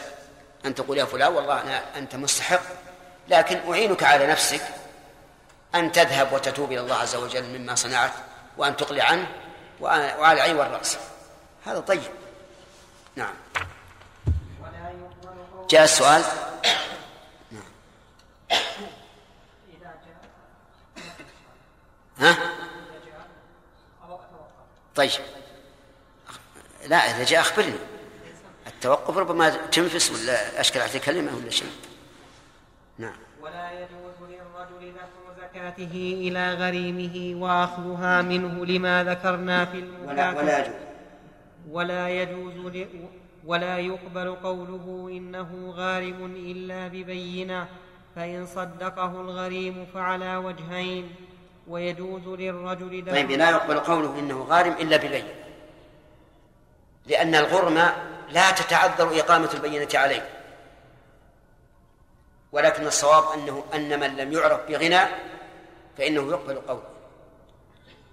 أن تقول يا فلان والله أنا أنت مستحق لكن أعينك على نفسك أن تذهب وتتوب إلى الله عز وجل مما صنعت وأن تقلع عنه وعلى العين والرأس. هذا طيب. نعم. جاء السؤال. نعم. ها؟ طيب. لا إذا جاء أخبرني. التوقف ربما تنفس ولا أشكل عليه كلمة ولا شيء. نعم. ولا يجوز للرجل دفع زكاته إلى غريمه وأخذها منه لما ذكرنا في ولا, ولا يجوز. ولا يجوز ولا يقبل قوله إنه غارم إلا ببينة فإن صدقه الغريم فعلى وجهين. ويجوز للرجل دفع طيب لا يقبل قوله إنه غارم إلا ببينة لأن الغرم لا تتعذر إقامة البينة عليه ولكن الصواب أنه أن من لم يعرف بغنى فإنه يقبل قوله.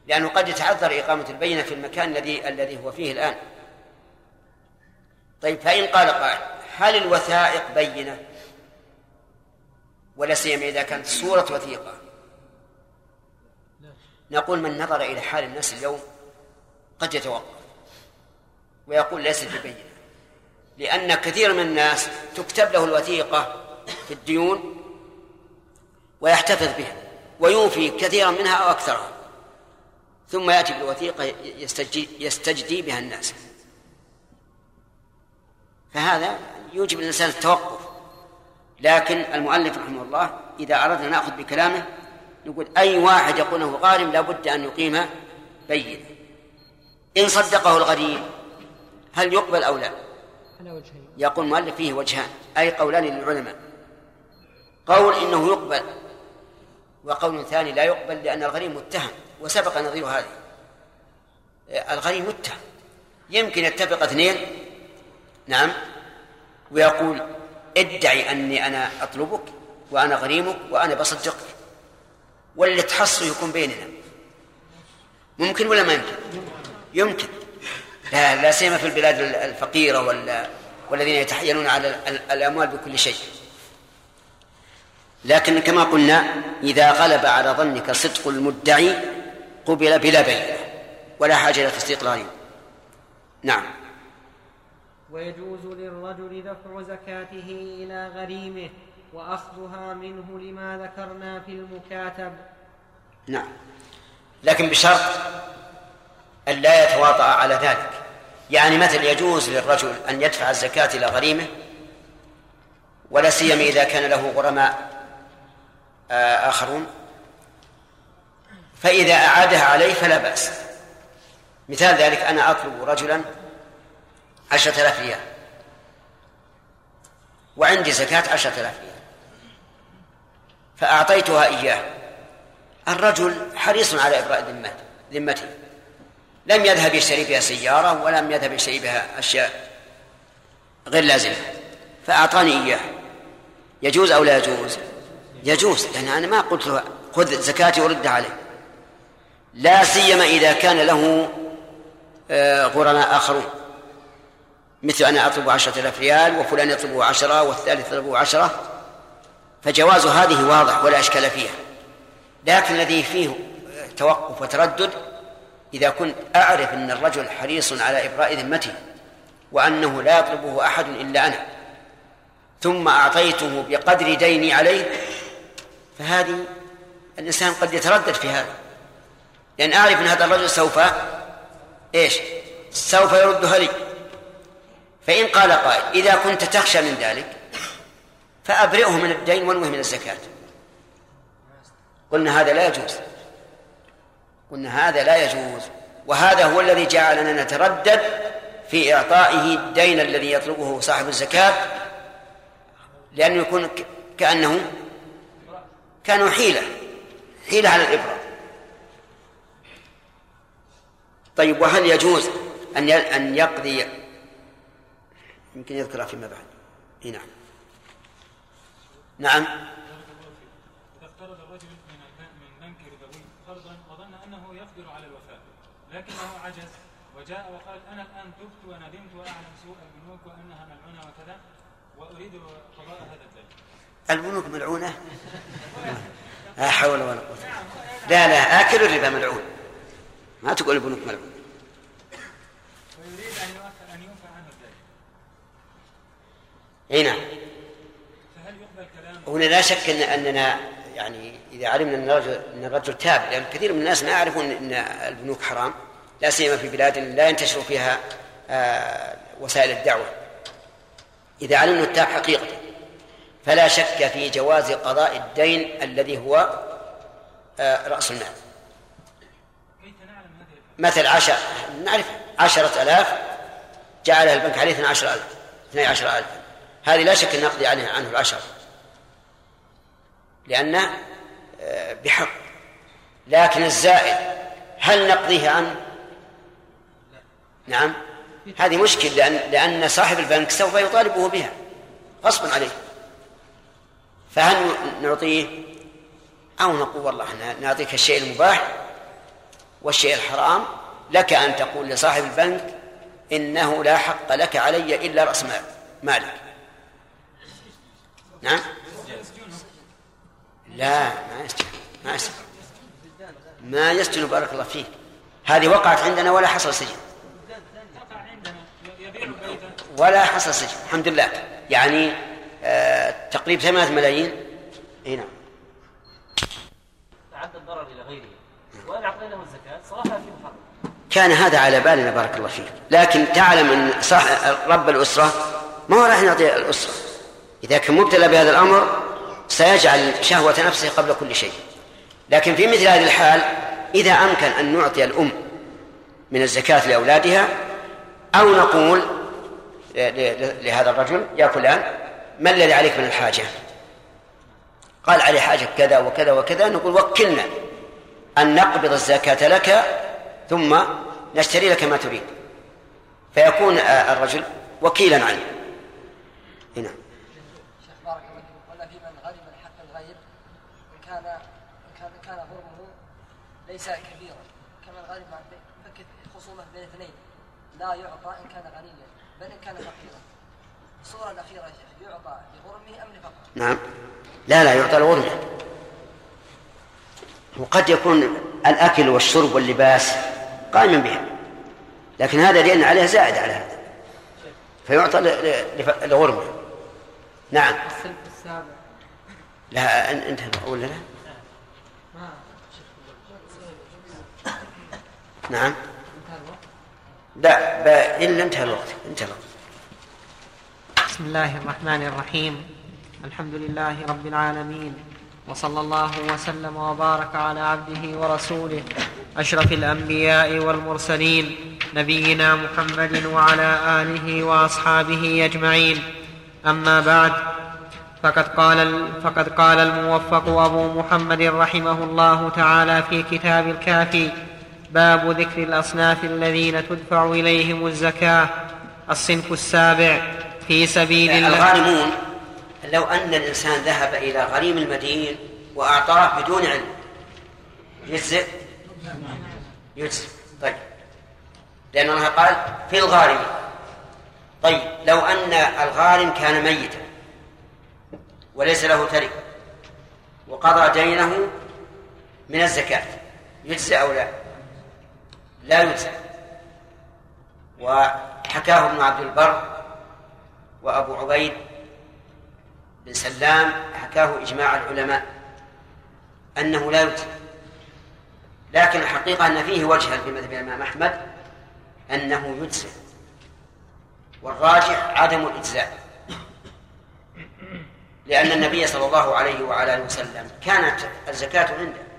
لأنه قد يتعذر إقامة البينة في المكان الذي الذي هو فيه الآن. طيب فإن قال قائل هل الوثائق بينة؟ ولا سيما إذا كانت صورة وثيقة. نقول من نظر إلى حال الناس اليوم قد يتوقف. ويقول ليست ببينة. لأن كثير من الناس تكتب له الوثيقة في الديون ويحتفظ بها ويوفي كثيرا منها أو أكثرها. ثم يأتي بالوثيقة يستجدي, يستجدي بها الناس. فهذا يوجب الإنسان التوقف. لكن المؤلف رحمه الله إذا أردنا نأخذ بكلامه نقول أي واحد يقول أنه غارم لابد أن يقيم بين إن صدقه الغريم هل يقبل أو لا؟ يقول المؤلف فيه وجهان أي قولان للعلماء. قول إنه يقبل وقول ثاني لا يقبل لأن الغريم متهم وسبق نظير هذه. الغريم متهم. يمكن يتفق اثنين؟ نعم. ويقول ادعي أني أنا أطلبك وأنا غريمك وأنا بصدقك. واللي تحصل يكون بيننا. ممكن ولا ما يمكن؟ يمكن. لا لا سيما في البلاد الفقيرة ولا والذين يتحيلون على الأموال بكل شيء. لكن كما قلنا إذا غلب على ظنك صدق المدعي قبل بلا بينة ولا حاجة إلى تصديق الغريب نعم. ويجوز للرجل دفع زكاته إلى غريمه وأخذها منه لما ذكرنا في المكاتب. نعم. لكن بشرط أن لا يتواطأ على ذلك. يعني مثل يجوز للرجل أن يدفع الزكاة إلى غريمه ولا سيما إذا كان له غرماء آه، آخرون. فإذا أعادها عليه فلا بأس. مثال ذلك أنا أطلب رجلا عشرة آلاف ريال. وعندي زكاة عشرة آلاف ريال. فأعطيتها إياه. الرجل حريص على إبراء ذمته. لم يذهب يشتري بها سيارة ولم يذهب يشتري بها أشياء غير لازمة فأعطاني إياه يجوز أو لا يجوز؟ يجوز لأن أنا ما قلت له خذ زكاتي وردها عليه. لا سيما إذا كان له آه، غرماء آخرون. مثل أنا أطلب عشرة آلاف ريال وفلان يطلب عشرة والثالث يطلب عشرة فجواز هذه واضح ولا أشكال فيها. لكن الذي فيه توقف وتردد إذا كنت أعرف أن الرجل حريص على إبراء ذمته وأنه لا يطلبه أحد إلا أنا ثم أعطيته بقدر ديني عليه فهذه الإنسان قد يتردد في هذا. لأن أعرف أن هذا الرجل سوف إيش؟ سوف يردها لي. فإن قال قائل إذا كنت تخشى من ذلك فأبرئه من الدين وانوه من الزكاة. قلنا هذا لا يجوز. قلنا هذا لا يجوز وهذا هو الذي جعلنا نتردد في إعطائه الدين الذي يطلبه صاحب الزكاة لأنه يكون كأنه كانوا حيلة حيلة على الإبرة. طيب وهل يجوز أن أن يقضي؟ يمكن يذكرها فيما بعد. نعم. نعم إذا اقترض الرجل من من بنك ربوي قرضا وظن أنه يقدر على الوفاء لكنه عجز. وجاء وقال أنا الآن تبت وندمت وأعلم سوء البنوك وأنها ملعونة وكذا وأريد قضاء هذا الدين البنوك ملعونة؟ لا حول ولا قوة. لا لا آكل الربا ملعون. ما تقول البنوك ملعون. ويريد أن يوفى عنه الدين. أي نعم. فهل يقبل كلامه؟ هنا لا شك ان أننا يعني إذا علمنا أن الرجل أن الرجل تاب لأن كثير من الناس ما يعرفون أن البنوك حرام لا سيما في بلاد لا ينتشر فيها آه، وسائل الدعوة. إذا علمنا التاب حقيقة فلا شك في جواز قضاء الدين الذي هو آه، رأس المال. مثل عشر نعرف عشرة ألاف جعلها البنك عليه اثنى عشر ألف اثنى عشر ألف هذه لا شك أن نقضي عنه العشر. لأنه آه، بحق. لكن الزائد هل نقضيه عنه نعم. هذه مشكلة لأن, لأن صاحب البنك سوف يطالبه بها. غصبا عليه. فهل نعطيه؟ أو نقول والله إحنا نعطيك الشيء المباح والشيء الحرام لك أن تقول لصاحب البنك إنه لا حق لك علي إلا رأس مال مالك. نعم. لا ما يسجن ما يسجن ما يسجن بارك الله فيك. هذه وقعت عندنا ولا حصل سجن. ولا حصل سجن الحمد لله. يعني آه تقريب ثمانية ملايين. إي نعم. تعدى الضرر إلى غيره. وأن أعطيناه الزكاة صراحة في محرم. كان هذا على بالنا بارك الله فيك. لكن تعلم أن صح رب الأسرة ما هو راح يعطي الأسرة. إذا كان مبتلى بهذا الأمر سيجعل شهوة نفسه قبل كل شيء. لكن في مثل هذه الحال إذا أمكن أن نعطي الأم من الزكاة لأولادها أو نقول لهذا الرجل يا فلان ما الذي عليك من الحاجة؟ قال علي حاجة كذا وكذا وكذا نقول وكلنا أن نقبض الزكاة لك ثم نشتري لك ما تريد. فيكون الرجل وكيلا عنه هنا شيخ بارك الله فيك ولا في من غرم الحق الغير ان كان ان كان كان غرمه ليس كبيرا كمن غرم فك خصومه بين اثنين. لا يعطى إن كان غنيا بل إن كان فقيرا. الصورة الأخيرة يا شيخ يعطى لغرمه ام لفقره؟ نعم. لا لا يعطى الغرمه وقد يكون الأكل والشرب واللباس قائما بها. لكن هذا لأن عليه زائد على هذا. فيعطى لغرمه. نعم. السابع. لا انت ولا لا؟ نعم. لا إلا انتهى الوقت انتهى الوقت. بسم الله الرحمن الرحيم. الحمد لله رب العالمين وصلى الله وسلم وبارك على عبده ورسوله أشرف الأنبياء والمرسلين نبينا محمد وعلى آله وأصحابه أجمعين. أما بعد فقد قال فقد قال الموفق أبو محمد رحمه الله تعالى في كتاب الكافي باب ذكر الأصناف الذين تدفع إليهم الزكاة الصنف السابع في سبيل الله. الغارمون لو أن الإنسان ذهب إلى غريم المدين وأعطاه بدون علم يجزئ؟ يجزئ. طيب. لأن الله قال في الغارم طيب لو أن الغارم كان ميتا وليس له ترك وقضى دينه من الزكاة يجزي أو لا؟ لا يجزي وحكاه ابن عبد البر وأبو عبيد بن سلام حكاه إجماع العلماء أنه لا يجزي لكن الحقيقة أن فيه وجها في مذهب الإمام أحمد أنه يجزئ. والراجح عدم الإجزاء. لأن النبي صلى الله عليه وعلى آله وسلم كانت الزكاة عنده.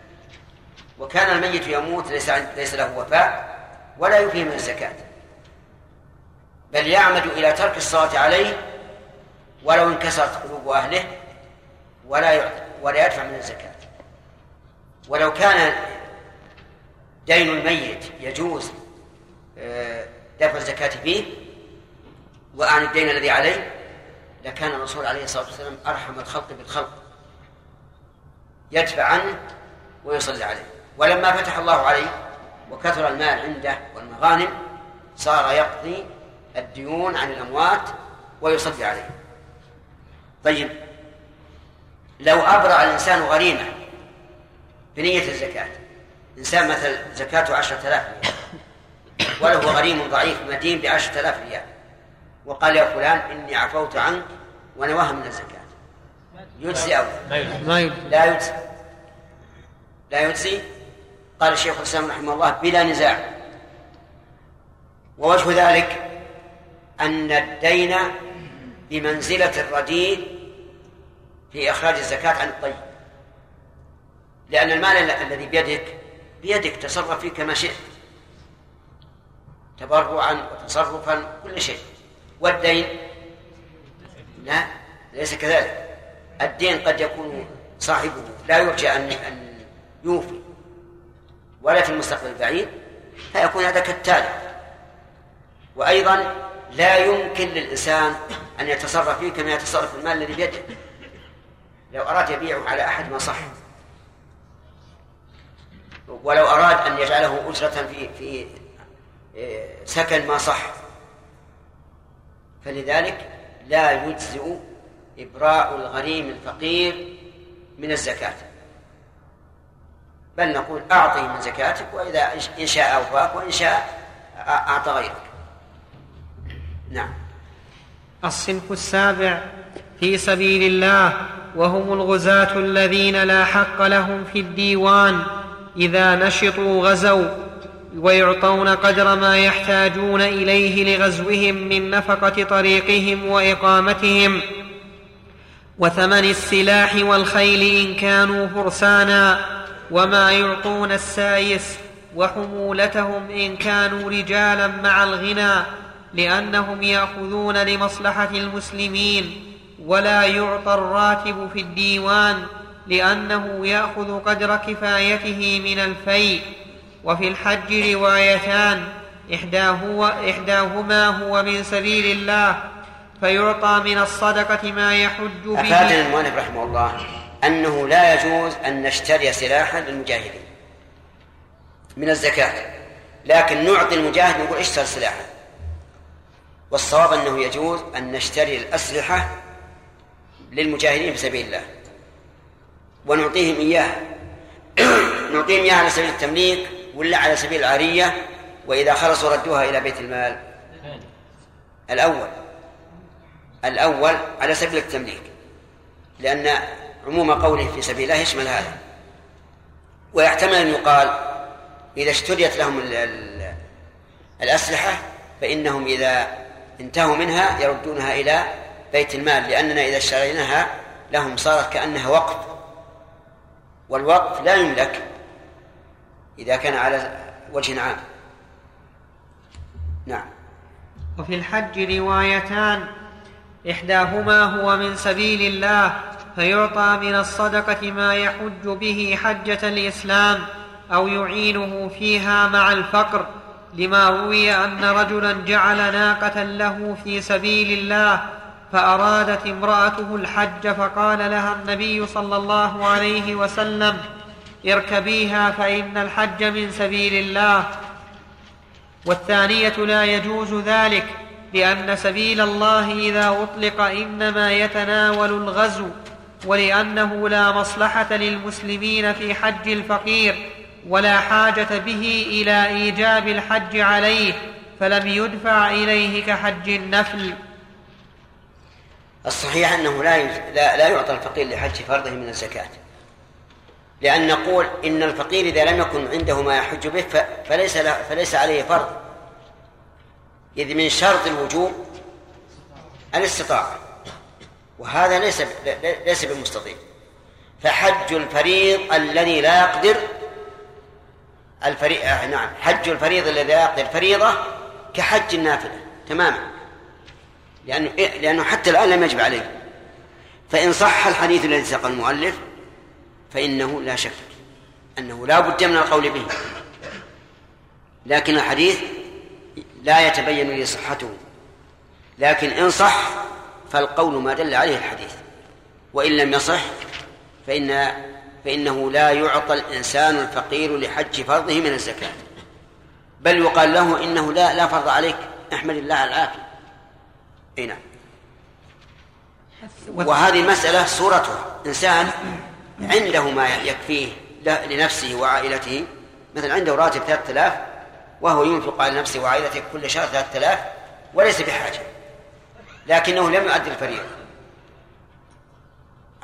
وكان الميت يموت ليس ليس له وفاء ولا يفيه من الزكاة. بل يعمد إلى ترك الصلاة عليه ولو انكسرت قلوب أهله ولا ولا يدفع من الزكاة. ولو كان دين الميت يجوز آه، دفع الزكاة فيه وأعن الدين الذي عليه لكان الرسول عليه الصلاة والسلام أرحم الخلق بالخلق. يدفع عنه ويصلي عليه. ولما فتح الله عليه وكثر المال عنده والمغانم صار يقضي الديون عن الأموات ويصلي عليه. طيب لو أبرأ الإنسان غريمة بنية الزكاة إنسان مثل زكاته عشرة آلاف ريال وله غريم ضعيف مدين بعشرة آلاف ريال وقال يا فلان إني عفوت عنك ونواها من الزكاة. يجزي أو لا يجزي. لا يجزي؟ قال الشيخ الإسلام رحمه الله بلا نزاع. ووجه ذلك أن الدين بمنزلة الرديء في إخراج الزكاة عن الطيب. لأن المال الذي بيدك بيدك تصرف فيه كما شئت. تبرعا وتصرفا كل شيء. والدين؟ لا ليس كذلك. الدين قد يكون صاحبه. لا يرجى أن أن يوفي. ولا في المستقبل البعيد فيكون هذا كالتالي. وأيضا لا يمكن للإنسان أن يتصرف فيه كما يتصرف المال الذي بيده. لو أراد يبيعه على أحد ما صح. ولو أراد أن يجعله أجرة في في آه، سكن ما صح. فلذلك لا يجزئ إبراء الغريم الفقير من الزكاة. بل نقول أعطه من زكاتك وإذا إن شاء أوفاك وإن شاء أعطى غيرك. نعم. الصنف السابع في سبيل الله وهم الغزاة الذين لا حق لهم في الديوان إذا نشطوا غزوا ويعطون قدر ما يحتاجون إليه لغزوهم من نفقة طريقهم وإقامتهم. وثمن السلاح والخيل إن كانوا فرسانا وما يعطون السايس وحمولتهم إن كانوا رجالا مع الغنى لأنهم يأخذون لمصلحة المسلمين ولا يعطى الراتب في الديوان لأنه يأخذ قدر كفايته من الفيء وفي الحج روايتان إحداهما هو من سبيل الله فيعطى من الصدقة ما يحج به أفادنا المؤلف رحمه الله. أنه لا يجوز أن نشتري سلاحا للمجاهدين من الزكاة. لكن نعطي المجاهد نقول اشتر سلاحا. والصواب أنه يجوز أن نشتري الأسلحة للمجاهدين في سبيل الله. ونعطيهم إياها. نعطيهم إياها على سبيل التمليك ولا على سبيل العارية. وإذا خلصوا ردوها إلى بيت المال. الأول. الأول على سبيل التمليك. لأن عموم قوله في سبيل الله يشمل هذا ويحتمل أن يقال إذا اشتريت لهم الأسلحة فإنهم إذا انتهوا منها يردونها إلى بيت المال لأننا إذا اشتريناها لهم صارت كأنها وقف. والوقف لا يملك إذا كان على وجه عام. نعم. وفي الحج روايتان إحداهما هو من سبيل الله فيعطى من الصدقة ما يحج به حجة الإسلام أو يعينه فيها مع الفقر لما روي أن رجلا جعل ناقة له في سبيل الله فأرادت امرأته الحج فقال لها النبي صلى الله عليه وسلم اركبيها فإن الحج من سبيل الله. والثانية لا يجوز ذلك لأن سبيل الله إذا أطلق إنما يتناول الغزو ولأنه لا مصلحة للمسلمين في حج الفقير ولا حاجة به إلى إيجاب الحج عليه فلم يدفع إليه كحج النفل. الصحيح أنه لا لا, لا يعطى الفقير لحج فرضه من الزكاة. لأن نقول إن الفقير إذا لم يكن عنده ما يحج به فليس فليس عليه فرض. إذ من شرط الوجوب الاستطاعة. وهذا ليس ليس بمستطيع فحج الفريض الذي لا يقدر الفريض آه نعم. حج الفريض الذي لا يقدر فريضة كحج النافلة تماما. لأنه لأنه حتى الآن لم يجب عليه. فإن صح الحديث الذي ساق المؤلف فإنه لا شك أنه لا بد من القول به. لكن الحديث لا يتبين لي صحته لكن إن صح فالقول ما دل عليه الحديث. وإن لم يصح فإن فإنه لا يعطى الإنسان الفقير لحج فرضه من الزكاة. بل يقال له إنه لا لا فرض عليك احمد الله على العافية. أي نعم. وهذه مسألة صورتها. إنسان عنده ما يكفيه لنفسه وعائلته. مثلا عنده راتب ثلاثة آلاف وهو ينفق على نفسه وعائلته كل شهر ثلاثة آلاف وليس بحاجة. لكنه لم يؤدي الفريضة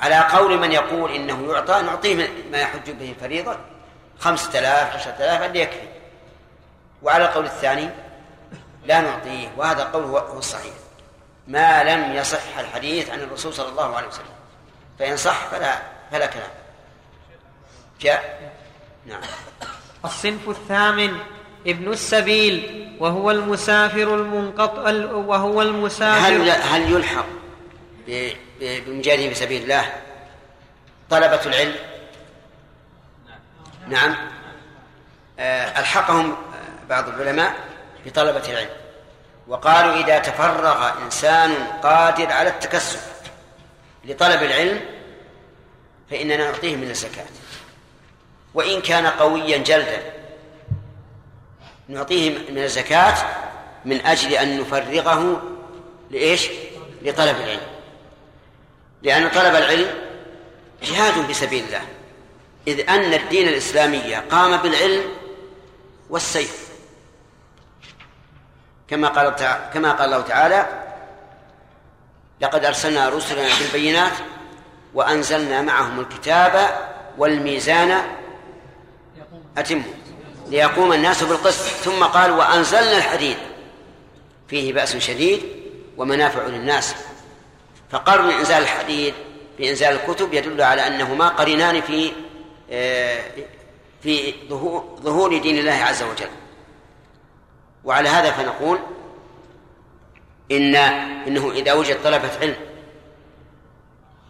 على قول من يقول إنه يعطى نعطيه ما يحج به الفريضة خمسة آلاف عشرة آلاف اللي يكفي. وعلى القول الثاني لا نعطيه وهذا القول هو الصحيح. ما لم يصح الحديث عن الرسول صلى الله عليه وسلم. فإن صح فلا فلا كلام. جاء. نعم. الصنف الثامن. ابن السبيل وهو المسافر المنقطع وهو المسافر هل هل يلحق بمجاهده في سبيل الله طلبة العلم؟ نعم. آه، ألحقهم بعض العلماء بطلبة العلم وقالوا إذا تفرغ إنسان قادر على التكسب لطلب العلم فإننا نعطيه من الزكاة وإن كان قويا جلدا. نعطيه من الزكاة من أجل أن نفرغه لإيش؟ لطلب العلم. لأن طلب العلم جهاد في سبيل الله. إذ أن الدين الإسلامي قام بالعلم والسيف. كما قال كما قال الله تعالى لقد أرسلنا رسلنا بالبينات وأنزلنا معهم الكتاب والميزان أتموا. ليقوم الناس بالقسط. ثم قال وأنزلنا الحديد. فيه بأس شديد ومنافع للناس. فقرن إنزال الحديد بإنزال الكتب يدل على أنهما قرينان في آه، في ظهور دين الله عز وجل. وعلى هذا فنقول إن إنه إذا وجد طلبة علم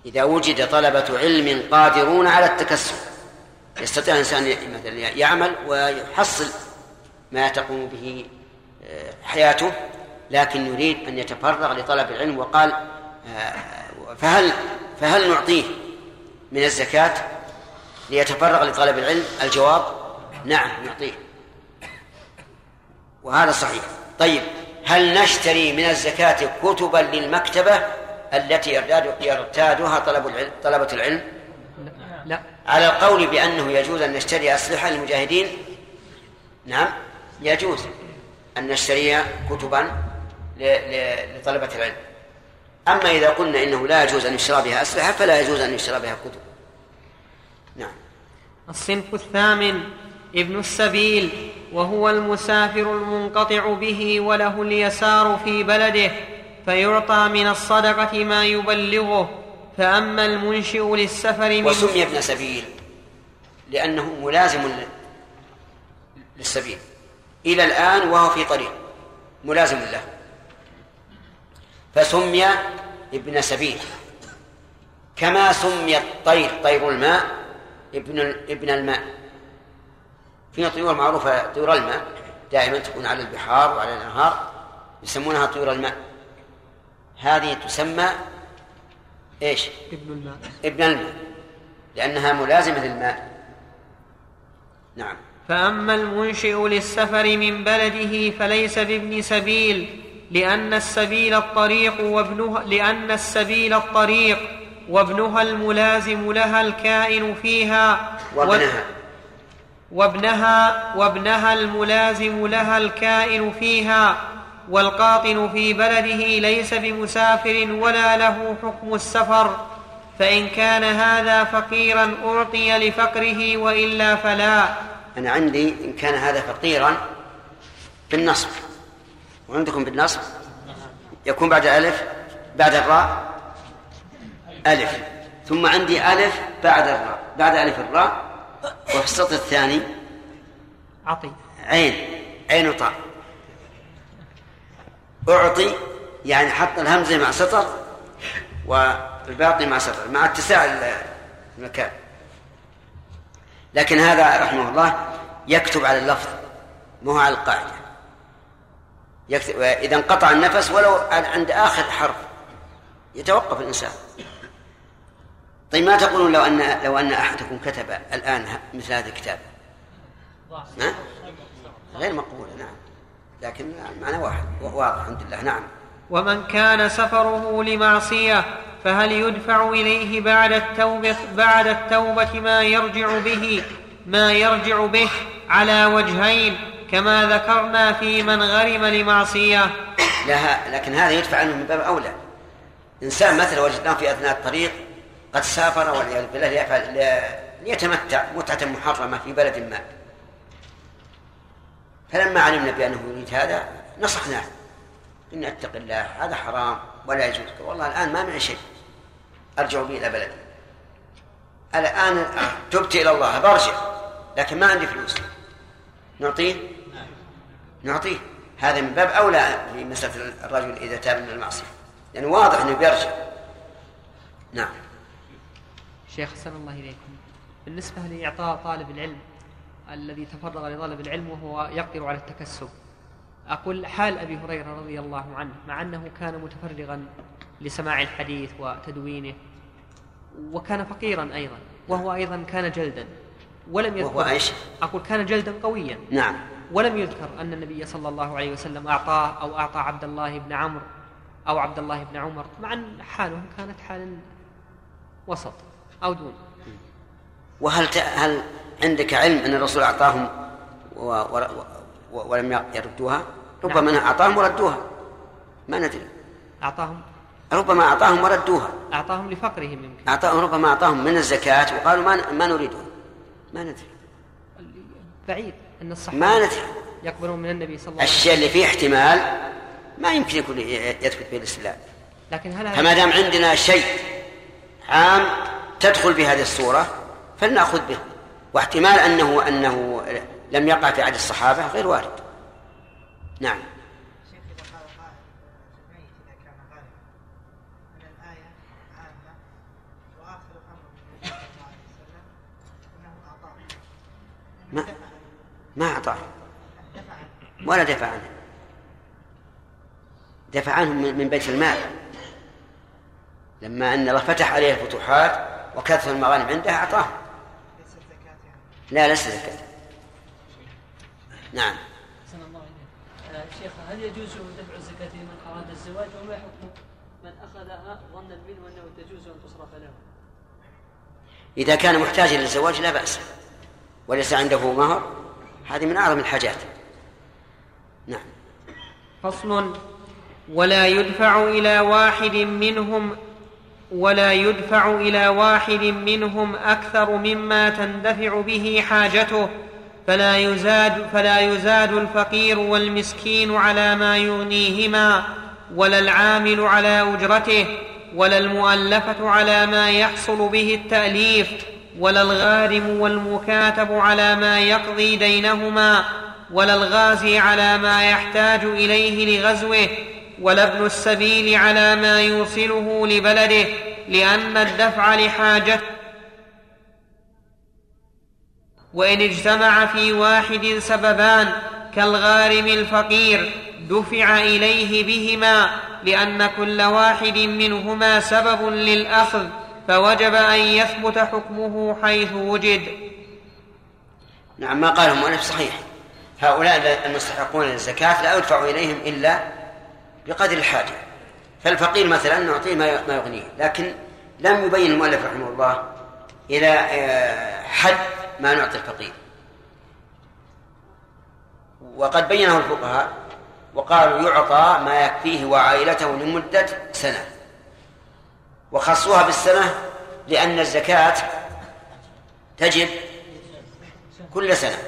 إذا وجد طلبة علم قادرون على التكسب. يستطيع الإنسان مثلا يعمل ويحصل ما تقوم به آه، حياته لكن يريد أن يتفرغ لطلب العلم وقال آه، فهل فهل نعطيه من الزكاة ليتفرغ لطلب العلم؟ الجواب نعم نعطيه. وهذا صحيح. طيب هل نشتري من الزكاة كتبا للمكتبة التي يرتادها طلب العلم طلبة العلم؟ لا. على القول بأنه يجوز أن نشتري أسلحة للمجاهدين؟ نعم يجوز أن نشتري كتبا لطلبة العلم. أما إذا قلنا إنه لا يجوز أن يشترى بها أسلحة فلا يجوز أن يشترى بها كتب. نعم. الصنف الثامن ابن السبيل وهو المسافر المنقطع به وله اليسار في بلده فيعطى من الصدقة ما يبلغه. فأما المنشئ للسفر من وسمي ابن سبيل لأنه ملازم للسبيل. إلى الآن وهو في طريق ملازم له. فسمي ابن سبيل. كما سمي الطير طير الماء ابن ابن الماء. في طيور معروفة طيور الماء دائما تكون على البحار وعلى الأنهار يسمونها طيور الماء. هذه تسمى إيش؟ ابن الماء. ابن الماء. لأنها ملازمة للماء. نعم. فأما المنشئ للسفر من بلده فليس بابن سبيل لأن السبيل الطريق وابنها لأن السبيل الطريق وابنها الملازم لها الكائن فيها. وابنها. وابنها وابنها الملازم لها الكائن فيها. والقاطن في بلده ليس بمسافر ولا له حكم السفر فإن كان هذا فقيرا أعطي لفقره وإلا فلا. أنا عندي إن كان هذا فقيرا بالنصب. وعندكم بالنصب؟ يكون بعد ألف بعد الراء؟ ألف. ثم عندي ألف بعد الراء بعد ألف الراء. وفي السطر الثاني؟ عطي. عين. عين طاء أعطي يعني حط الهمزة مع سطر والباقي مع سطر مع اتساع المكان. لكن هذا رحمه الله يكتب على اللفظ مو على القاعدة. يكتب إذا انقطع النفس ولو عند آخر حرف يتوقف الإنسان. طيب ما تقولون لو أن لو أن أحدكم كتب الآن مثل هذا الكتاب؟ غير مقبولة نعم. لكن المعنى واحد واضح الحمد لله نعم. ومن كان سفره لمعصية فهل يدفع إليه بعد التوبة بعد التوبة ما يرجع به ما يرجع به على وجهين كما ذكرنا في من غرم لمعصية؟ لا لكن هذا يدفع عنه من باب أولى. إنسان مثلا وجدناه في أثناء الطريق قد سافر والعياذ بالله ليتمتع متعة محرمة في بلد ما. فلما علمنا بأنه يريد هذا نصحناه. إن أتق الله هذا حرام ولا يجوز. والله الآن ما معي شيء. أرجع به إلى بلدي. الآن تبت إلى الله برجع. لكن ما عندي فلوس. نعطيه؟ نعطيه. هذا من باب أولى في مسألة الرجل إذا تاب من المعصية. لأنه يعني واضح أنه بيرجع. نعم. شيخ أحسن الله إليكم. بالنسبة لإعطاء طالب العلم الذي تفرغ لطلب العلم وهو يقدر على التكسب. أقول حال أبي هريرة رضي الله عنه مع أنه كان متفرغا لسماع الحديث وتدوينه وكان فقيرا أيضا وهو أيضا كان جلدا ولم يذكر وهو إيش؟ أقول كان جلدا قويا. نعم. ولم يذكر أن النبي صلى الله عليه وسلم أعطاه أو أعطى عبد الله بن عمرو أو عبد الله بن عمر مع أن حالهم كانت حال وسط أو دون. وهل ت... هل عندك علم أن الرسول أعطاهم و... و... و... ولم يردوها؟ ربما نعم. أعطاهم وردوها. ما ندري. أعطاهم. ربما أعطاهم وردوها. أعطاهم لفقرهم يمكن. أعطاهم ربما أعطاهم من الزكاة وقالوا ما ما نريدها ما ندري. بعيد أن الصحابة ما ندري. يقبلون من النبي صلى الله عليه وسلم. الشيء اللي فيه احتمال ما يمكن يكون يثبت به الاستدلال لكن هل فما دام عندنا شيء عام تدخل بهذه الصورة فلنأخذ به. واحتمال أنه أنه لم يقع في عهد الصحابة غير وارد. نعم. ما ما أعطاه. ولا دفع عنه. دفع عنه من بيت المال. لما أن الله فتح عليه الفتوحات وكثر المغانم عنده أعطاه. لا ليس زكاة نعم. الله إليك. آه، شيخ هل يجوز دفع الزكاة لمن أراد الزواج؟ وما حكم من أخذها ظنا منه أنه تجوز أن تصرف له؟ إذا كان محتاجا للزواج لا بأس. وليس عنده مهر. هذه من أعظم الحاجات. نعم. فصل. ولا يدفع إلى واحد منهم ولا يدفع إلى واحد منهم أكثر مما تندفع به حاجته فلا يزاد فلا يزاد الفقير والمسكين على ما يغنيهما ولا العامل على أجرته ولا المؤلفة على ما يحصل به التأليف ولا الغارم والمكاتب على ما يقضي دينهما ولا الغازي على ما يحتاج إليه لغزوه. ولا ابن السبيل على ما يوصله لبلده لأن الدفع لحاجته وإن اجتمع في واحد سببان كالغارم الفقير دفع إليه بهما لأن كل واحد منهما سبب للأخذ فوجب أن يثبت حكمه حيث وجد. نعم ما قاله المؤلف صحيح. هؤلاء المستحقون للزكاة لا يدفع إليهم إلا بقدر الحاجة. فالفقير مثلا نعطيه ما يغنيه. لكن لم يبين المؤلف رحمه الله إلى آه، حد ما نعطي الفقير. وقد بينه الفقهاء وقالوا يعطى ما يكفيه وعائلته لمدة سنة. وخصوها بالسنة لأن الزكاة تجب كل سنة.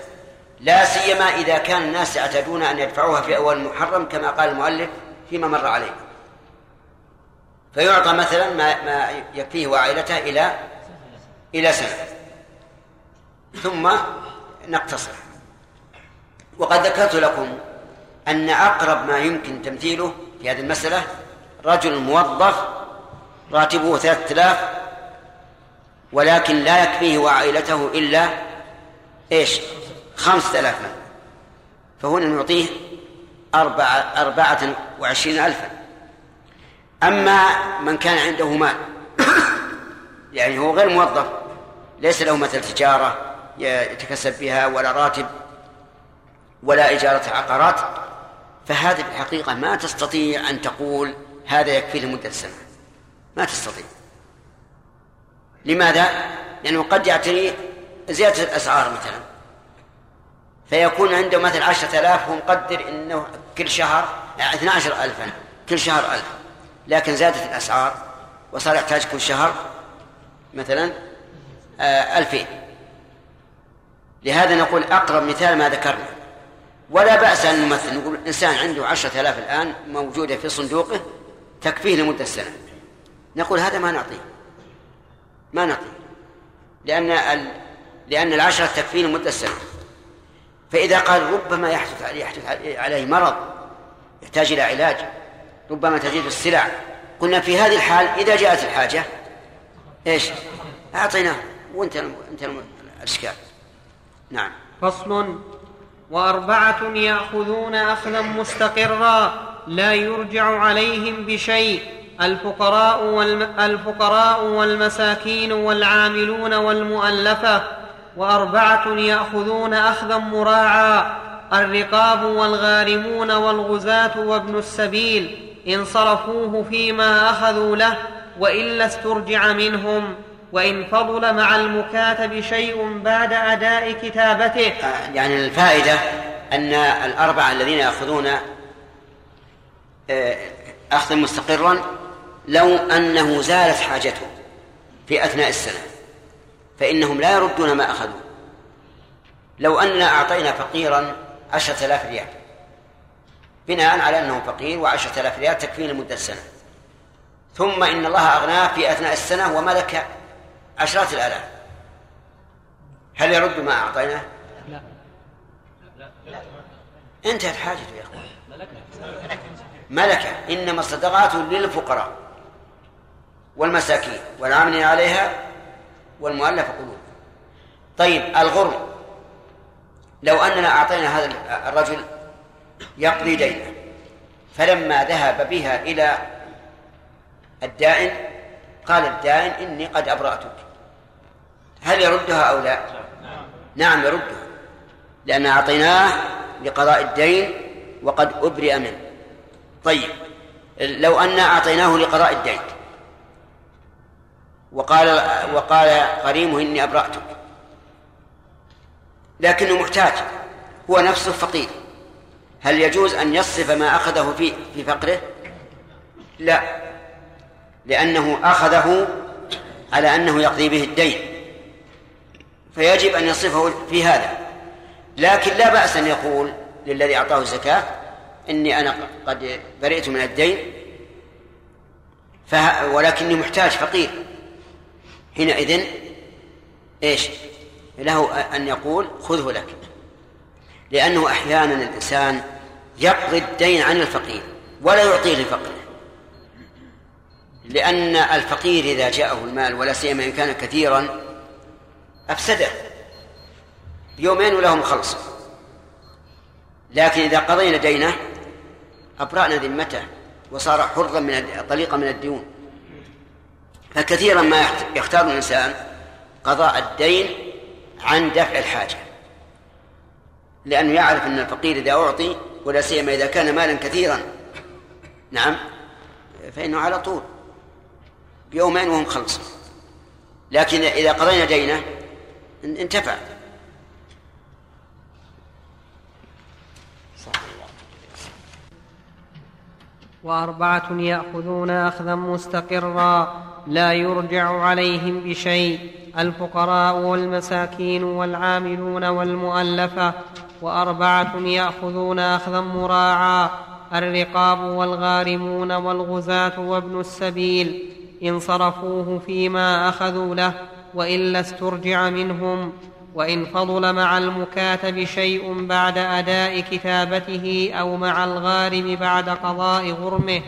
لا سيما إذا كان الناس يعتادون أن يدفعوها في أول محرم كما قال المؤلف فيما مر عليه. فيعطى مثلا ما ما يكفيه وعائلته إلى إلى سنة. ثم نقتصر. وقد ذكرت لكم أن أقرب ما يمكن تمثيله في هذه المسألة رجل موظف راتبه ثلاثة آلاف ولكن لا يكفيه وعائلته إلا إيش؟ خمسة آلاف. فهنا نعطيه أربعة, أربعة وعشرين ألفا. أما من كان عنده مال يعني هو غير موظف ليس له مثل تجارة يتكسب بها ولا راتب ولا إجارة عقارات فهذه في الحقيقة ما تستطيع أن تقول هذا يكفي لمدة سنة. ما تستطيع. لماذا؟ لأنه قد يعتري زيادة الأسعار مثلا. فيكون عنده مثل عشرة آلاف هو مقدر أنه كل شهر يعني اثنا عشر ألفا كل شهر ألف. لكن زادت الأسعار وصار يحتاج كل شهر مثلا آه، ألفين. لهذا نقول أقرب مثال ما ذكرنا. ولا بأس أن نمثل نقول إنسان عنده عشرة آلاف الآن موجودة في صندوقه تكفيه لمدة سنة. نقول هذا ما نعطيه. ما نعطيه. لأن. لأن العشرة تكفيه لمدة سنة. فإذا قال ربما يحدث عليه يحدث عليه مرض يحتاج إلى علاج ربما تزيد السلع. قلنا في هذه الحال إذا جاءت الحاجة إيش؟ أعطيناه. وأنت أنت الإشكال. نعم. فصل. وأربعة يأخذون أخذا مستقرا لا يرجع عليهم بشيء. الفقراء, والم... الفقراء والمساكين والعاملون والمؤلفة. وأربعة يأخذون أخذا مراعا الرقاب والغارمون والغزاة وابن السبيل إن صرفوه فيما أخذوا له والا استرجع منهم وإن فضل مع المكاتب شيء بعد أداء كتابته. يعني الفائدة أن الأربعة الذين يأخذون آه، أخذا مستقرا لو أنه زالت حاجته في أثناء السنة. فإنهم لا يردون ما أخذوا. لو اننا أعطينا فقيرا عشرة آلاف ريال. بناء على أنه فقير وعشرة آلاف ريال تكفيه لمدة سنة. ثم إن الله أغناه في أثناء السنة وملك عشرات الآلاف. هل يرد ما أعطيناه؟ لا. انتهت حاجته يا أخوان. ملكة. إنما الصدقات للفقراء والمساكين. والعاملين عليها والمؤلف قلوب. طيب الغرم لو أننا أعطينا هذا الرجل يقضي دينه فلما ذهب بها إلى الدائن قال الدائن إني قد أبرأتك. هل يردها أو لا؟ نعم يردها لأن أعطيناه لقضاء الدين وقد أبرئ منه. طيب لو أن أعطيناه لقضاء الدين وقال وقال قريمه إني أبرأتك لكنه محتاج هو نفسه فقير هل يجوز أن يصرف ما أخذه في في فقره؟ لا لأنه أخذه على أنه يقضي به الدين فيجب أن يصرفه في هذا لكن لا بأس أن يقول للذي أعطاه الزكاة إني أنا قد برئت من الدين. ولكني محتاج فقير حينئذ إيش؟ له أن يقول خذه لك. لأنه أحيانا الإنسان يقضي الدين عن الفقير ولا يعطيه لفقره. لأن الفقير إذا جاءه المال ولا سيما إن كان كثيرا أفسده. يومين ولهم خلص لكن إذا قضينا دينه أبرأنا ذمته وصار حرا من طليقا من الديون. فكثيرا ما يختار الإنسان قضاء الدين عن دفع الحاجة. لأنه يعرف أن الفقير إذا أعطي ولا سيما إذا كان مالا كثيرا. نعم؟ فإنه على طول. بيومين وهم خلص لكن إذا قضينا دينه انتفع. وأربعة يأخذون أخذا مستقرا. لا يرجع عليهم بشيء. الفقراء والمساكين والعاملون والمؤلفة وأربعة يأخذون أخذا مراعا الرقاب والغارمون والغزاة وابن السبيل. إن صرفوه فيما أخذوا له وإلا استرجع منهم. وإن فضل مع المكاتب شيء بعد أداء كتابته أو مع الغارم بعد قضاء غرمه.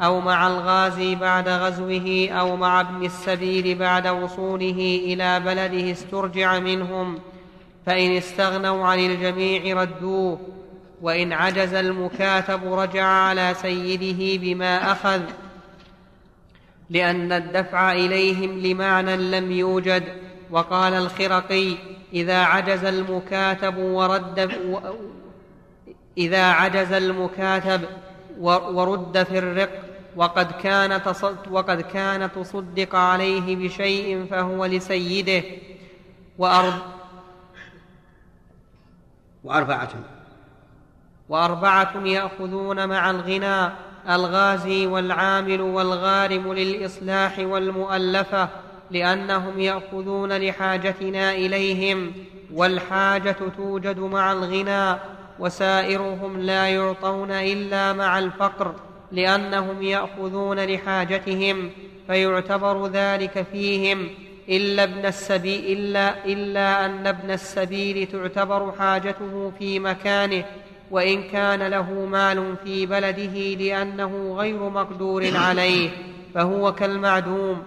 أو مع الغازي بعد غزوه أو مع ابن السبيل بعد وصوله إلى بلده استرجع منهم فإن استغنوا عن الجميع ردوه وإن عجز المكاتب رجع على سيده بما أخذ. لأن الدفع إليهم لمعنى لم يوجد وقال الخرقي إذا عجز المكاتب ورد إذا عجز المكاتب ورد في الرق وقد كان وقد كان تصدق عليه بشيء فهو لسيده. وأرب وأربعة. وأربعة يأخذون مع الغنى الغازي والعامل والغارم للإصلاح والمؤلفة لأنهم يأخذون لحاجتنا إليهم والحاجة توجد مع الغنى وسائرهم لا يعطون إلا مع الفقر. لأنهم يأخذون لحاجتهم فيعتبر ذلك فيهم. إلا ابن السبيل إلا, إلا أن ابن السبيل تعتبر حاجته في مكانه وإن كان له مال في بلده لأنه غير مقدور عليه فهو كالمعدوم.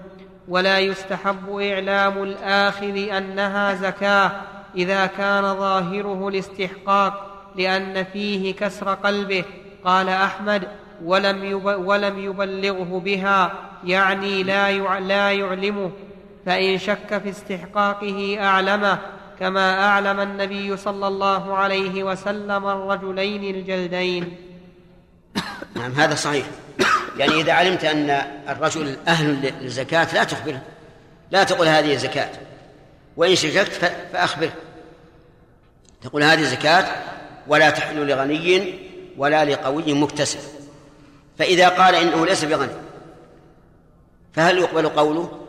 ولا يستحب إعلام الآخذ أنها زكاة إذا كان ظاهره الاستحقاق لأن فيه كسر قلبه. قال أحمد ولم, ولم يبلغه بها يعني لا, لا يعلمه. فإن شك في استحقاقه أعلمه كما أعلم النبي صلى الله عليه وسلم الرجلين الجلدين. نعم هذا صحيح. يعني إذا علمت أن الرجل أهل للزكاة لا تخبره. لا تقول هذه زكاة وإن شككت فأخبره. تقول هذه زكاة ولا تحل لغني ولا لقوي مكتسب. فإذا قال إنه ليس بغني فهل يقبل قوله؟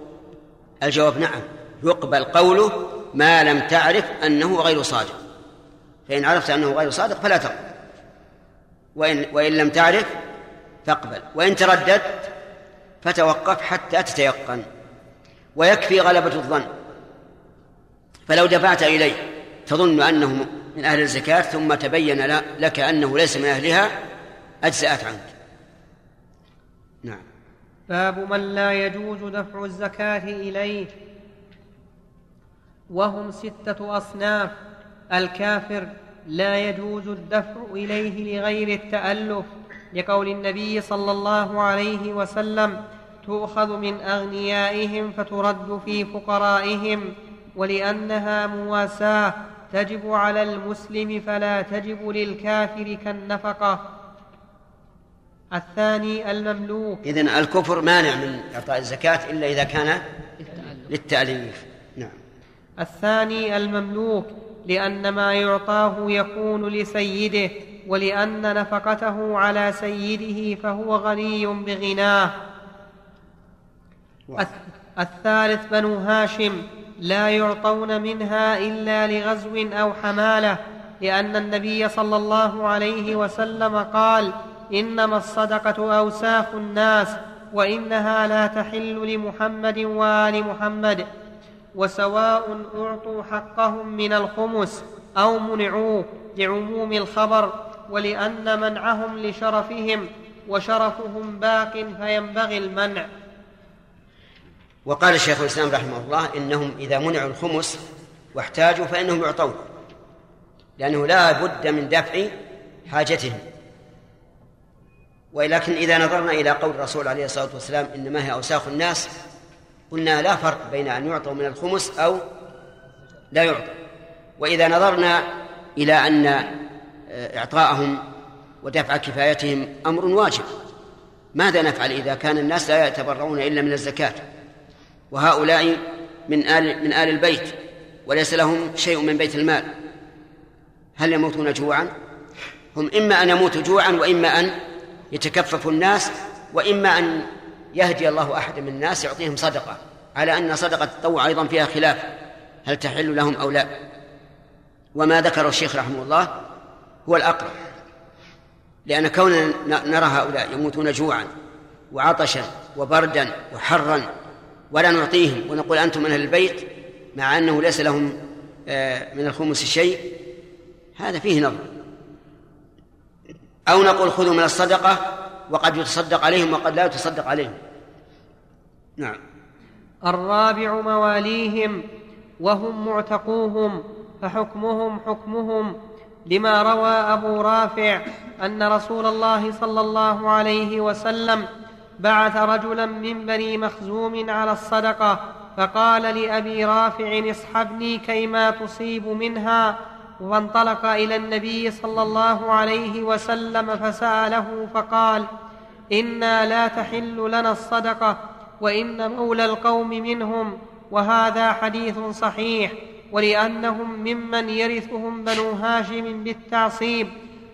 الجواب نعم يقبل قوله ما لم تعرف أنه غير صادق. فإن عرفت أنه غير صادق فلا تقبل. وإن, وإن لم تعرف فاقبل. وإن ترددت فتوقف حتى تتيقن. ويكفي غلبة الظن. فلو دفعت إليه تظن أنه من أهل الزكاة ثم تبين لك أنه ليس من أهلها أجزأت عنك. نعم. باب من لا يجوز دفع الزكاة إليه. وهم ستة أصناف. الكافر لا يجوز الدفع إليه لغير التألف لقول النبي صلى الله عليه وسلم تؤخذ من أغنيائهم فترد في فقرائهم ولأنها مواساة تجب على المسلم فلا تجب للكافر كالنفقة. الثاني المملوك. إذن الكفر مانع من إعطاء الزكاة إلا إذا كان للتأليف نعم. الثاني المملوك لأن ما يعطاه يكون لسيده ولأن نفقته على سيده فهو غني بغناه. الثالث بنو هاشم لا يعطون منها إلا لغزو أو حمالة لأن النبي صلى الله عليه وسلم قال إنما الصدقة أوساخ الناس وإنها لا تحل لمحمد وآل محمد وسواء أعطوا حقهم من الخمس أو منعوه لعموم الخبر ولأن منعهم لشرفهم وشرفهم باق فينبغي المنع. وقال الشيخ الإسلام رحمه الله إنهم إذا منعوا الخمس واحتاجوا فإنهم يعطون لأنه لا بد من دفع حاجتهم. ولكن إذا نظرنا إلى قول الرسول عليه الصلاة والسلام إنما هي أوساخ الناس قلنا لا فرق بين أن يعطوا من الخمس أو لا يعطوا. وإذا نظرنا إلى أن إعطاءهم ودفع كفايتهم أمر واجب. ماذا نفعل إذا كان الناس لا يتبرعون إلا من الزكاة؟ وهؤلاء من آل من آل البيت وليس لهم شيء من بيت المال. هل يموتون جوعا؟ هم إما أن يموتوا جوعا وإما أن يتكففوا الناس وإما أن يهدي الله أحد من الناس يعطيهم صدقة على أن صدقة التطوع أيضا فيها خلاف هل تحل لهم أو لا. وما ذكر الشيخ رحمه الله هو الأقرب لأن كوننا نرى هؤلاء يموتون جوعا وعطشا وبردا وحرا ولا نعطيهم ونقول أنتم من أهل البيت مع أنه ليس لهم آه، من الخمس شيء هذا فيه نظر. أو نقول خذوا من الصدقة وقد يتصدق عليهم وقد لا يتصدق عليهم. نعم. الرابع مواليهم وهم معتقوهم فحكمهم حكمهم لما روى أبو رافع أن رسول الله صلى الله عليه وسلم بعث رجلا من بني مخزوم على الصدقة فقال لأبي رافع اصحبني كيما تصيب منها وانطلق إلى النبي صلى الله عليه وسلم فسأله فقال إنا لا تحل لنا الصدقة وإن مولى القوم منهم وهذا حديث صحيح ولأنهم ممن يرثهم بنو هاشم بالتعصيب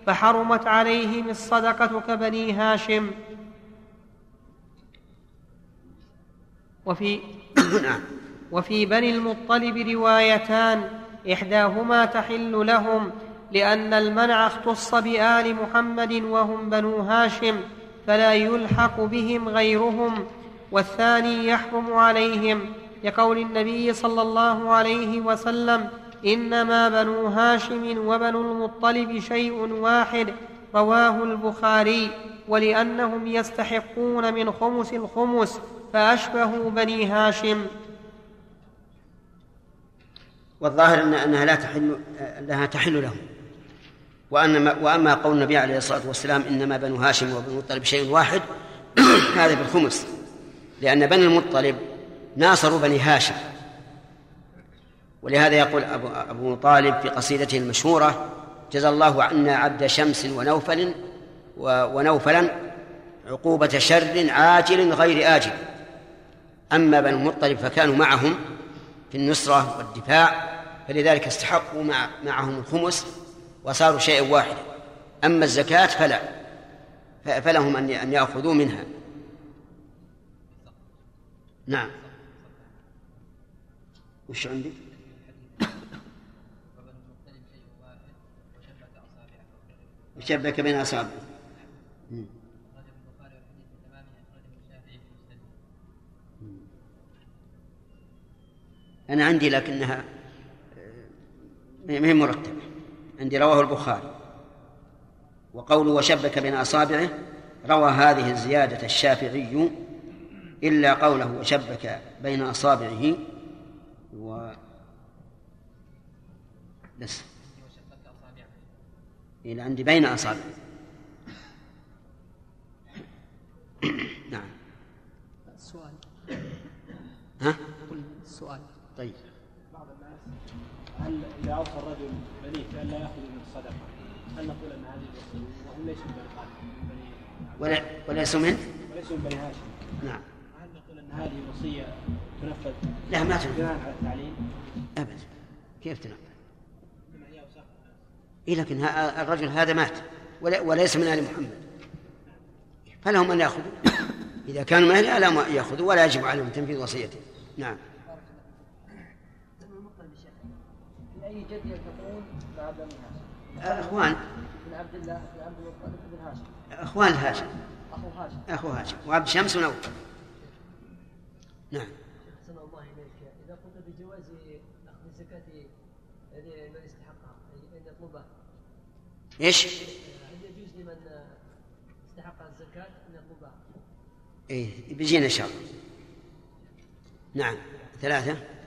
فحرمت عليهم الصدقة كبني هاشم وفي نعم. وفي بني المطلب روايتان إحداهما تحل لهم لأن المنع اختص بآل محمد وهم بنو هاشم فلا يلحق بهم غيرهم والثاني يحرم عليهم. لقول النبي صلى الله عليه وسلم إنما بنو هاشم وبنو المطلب شيء واحد رواه البخاري ولأنهم يستحقون من خمس الخمس فأشبهوا بني هاشم. والظاهر ان أنها لا تحل أنها تحل لهم. وأن وأما قول النبي عليه الصلاة والسلام إنما بنو هاشم وبنو المطلب شيء واحد هذا بالخمس. لأن بني المطلب ناصروا بني هاشم. ولهذا يقول أبو, أبو طالب في قصيدته المشهورة جزى الله عنا عبد شمس ونوفل ونوفلا عقوبة شر عاجل غير آجل. أما بنو المطلب فكانوا معهم في النصرة والدفاع فلذلك استحقوا مع معهم الخمس وصاروا شيئا واحدا. أما الزكاة فلا فلهم أن أن يأخذوا منها. نعم. وش عندي؟ وشبك بين أصابعه. أنا عندي لكنها ما هي مرتبة. عندي رواه البخاري. وقوله وشبك بين أصابعه روى هذه الزيادة الشافعي إلا قوله وشبك بين أصابعه و بس. إلى عندي بين أصابعه. نعم. السؤال ها؟ السؤال طيب. هل اذا اوصى الرجل بنيه بان لا ياخذ من الصدقة. هل نقول أن هذه وهم ليسوا من بني ولا وليسوا من؟ وليسوا من بني هاشم. نعم. هل نقول أن هذه وصية تنفذ لا ما تنفع بناء على التعليم؟ أبدا. كيف الناس. إيه لكن الرجل هذا مات. وليس من آل محمد. فلهم أن يأخذوا. إذا كانوا من أهل لا يأخذوا ولا يجب عليهم تنفيذ وصيته. نعم بنو المطلب الشيخ في أي جد يلتقون مع بني هاشم؟ أخوان. بن عبد الله بن عبد المطلب بن هاشم أخوان هاشم أخو هاشم. أخو هاشم. وعبد شمس ونوف نعم. أحسن الله إليك. إذا قلت بجواز أخذ الزكاة من يستحقها أي أن يطلبها إيش؟ هل يجوز لمن استحق الزكاة أن يطلبها؟ إيه بيجينا إن شاء الله. نعم. ثلاثة.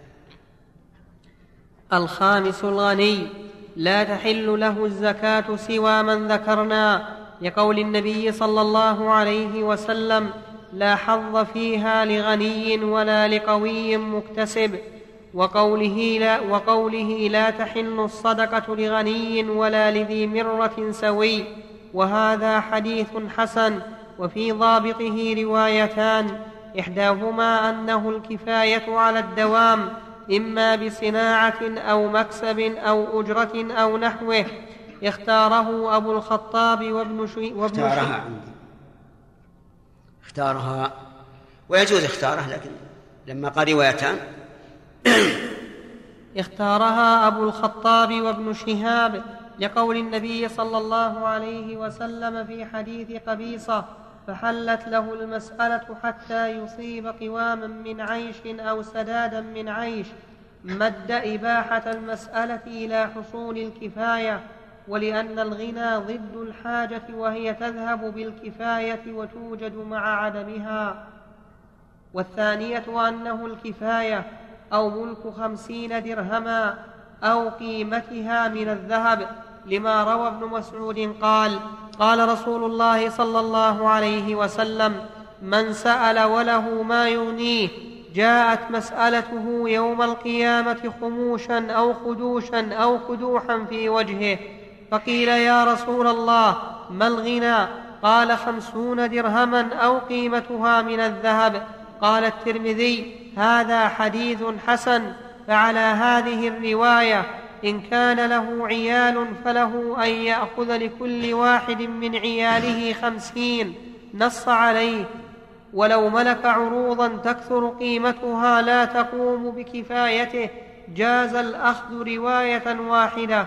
الخامس الغني. لا تحل له الزكاة سوى من ذكرنا لقول النبي صلى الله عليه وسلم لا حظ فيها لغني ولا لقوي مكتسب. وقوله لا, وقوله لا تحل الصدقة لغني ولا لذي مرة سوي. وهذا حديث حسن. وفي ضابطه روايتان إحداهما أنه الكفاية على الدوام إما بصناعة أو مكسب أو أجرة أو نحوه اختاره أبو الخطاب وابن شي وابن اختارها عندي. اختارها. ويجوز اختاره لكن لما قال روايتان اختارها أبو الخطاب وابن شهاب لقول النبي صلى الله عليه وسلم في حديث قبيصة فحلت له المسألة حتى يصيب قواما من عيش أو سدادا من عيش مد إباحة المسألة إلى حصول الكفاية ولأن الغنى ضد الحاجة وهي تذهب بالكفاية وتوجد مع عدمها. والثانية أنه الكفاية أو ملك خمسين درهما أو قيمتها من الذهب. لما روى ابن مسعود قال قال رسول الله صلى الله عليه وسلم من سأل وله ما يغنيه جاءت مسألته يوم القيامة خموشا أو خدوشا أو خدوحا في وجهه فقيل يا رسول الله ما الغنى؟ قال خمسون درهما أو قيمتها من الذهب. قال الترمذي هذا حديث حسن فعلى هذه الرواية إن كان له عيال فله أن يأخذ لكل واحد من عياله خمسين نص عليه. ولو ملك عروضا تكثر قيمتها لا تقوم بكفايته. جاز الأخذ رواية واحدة.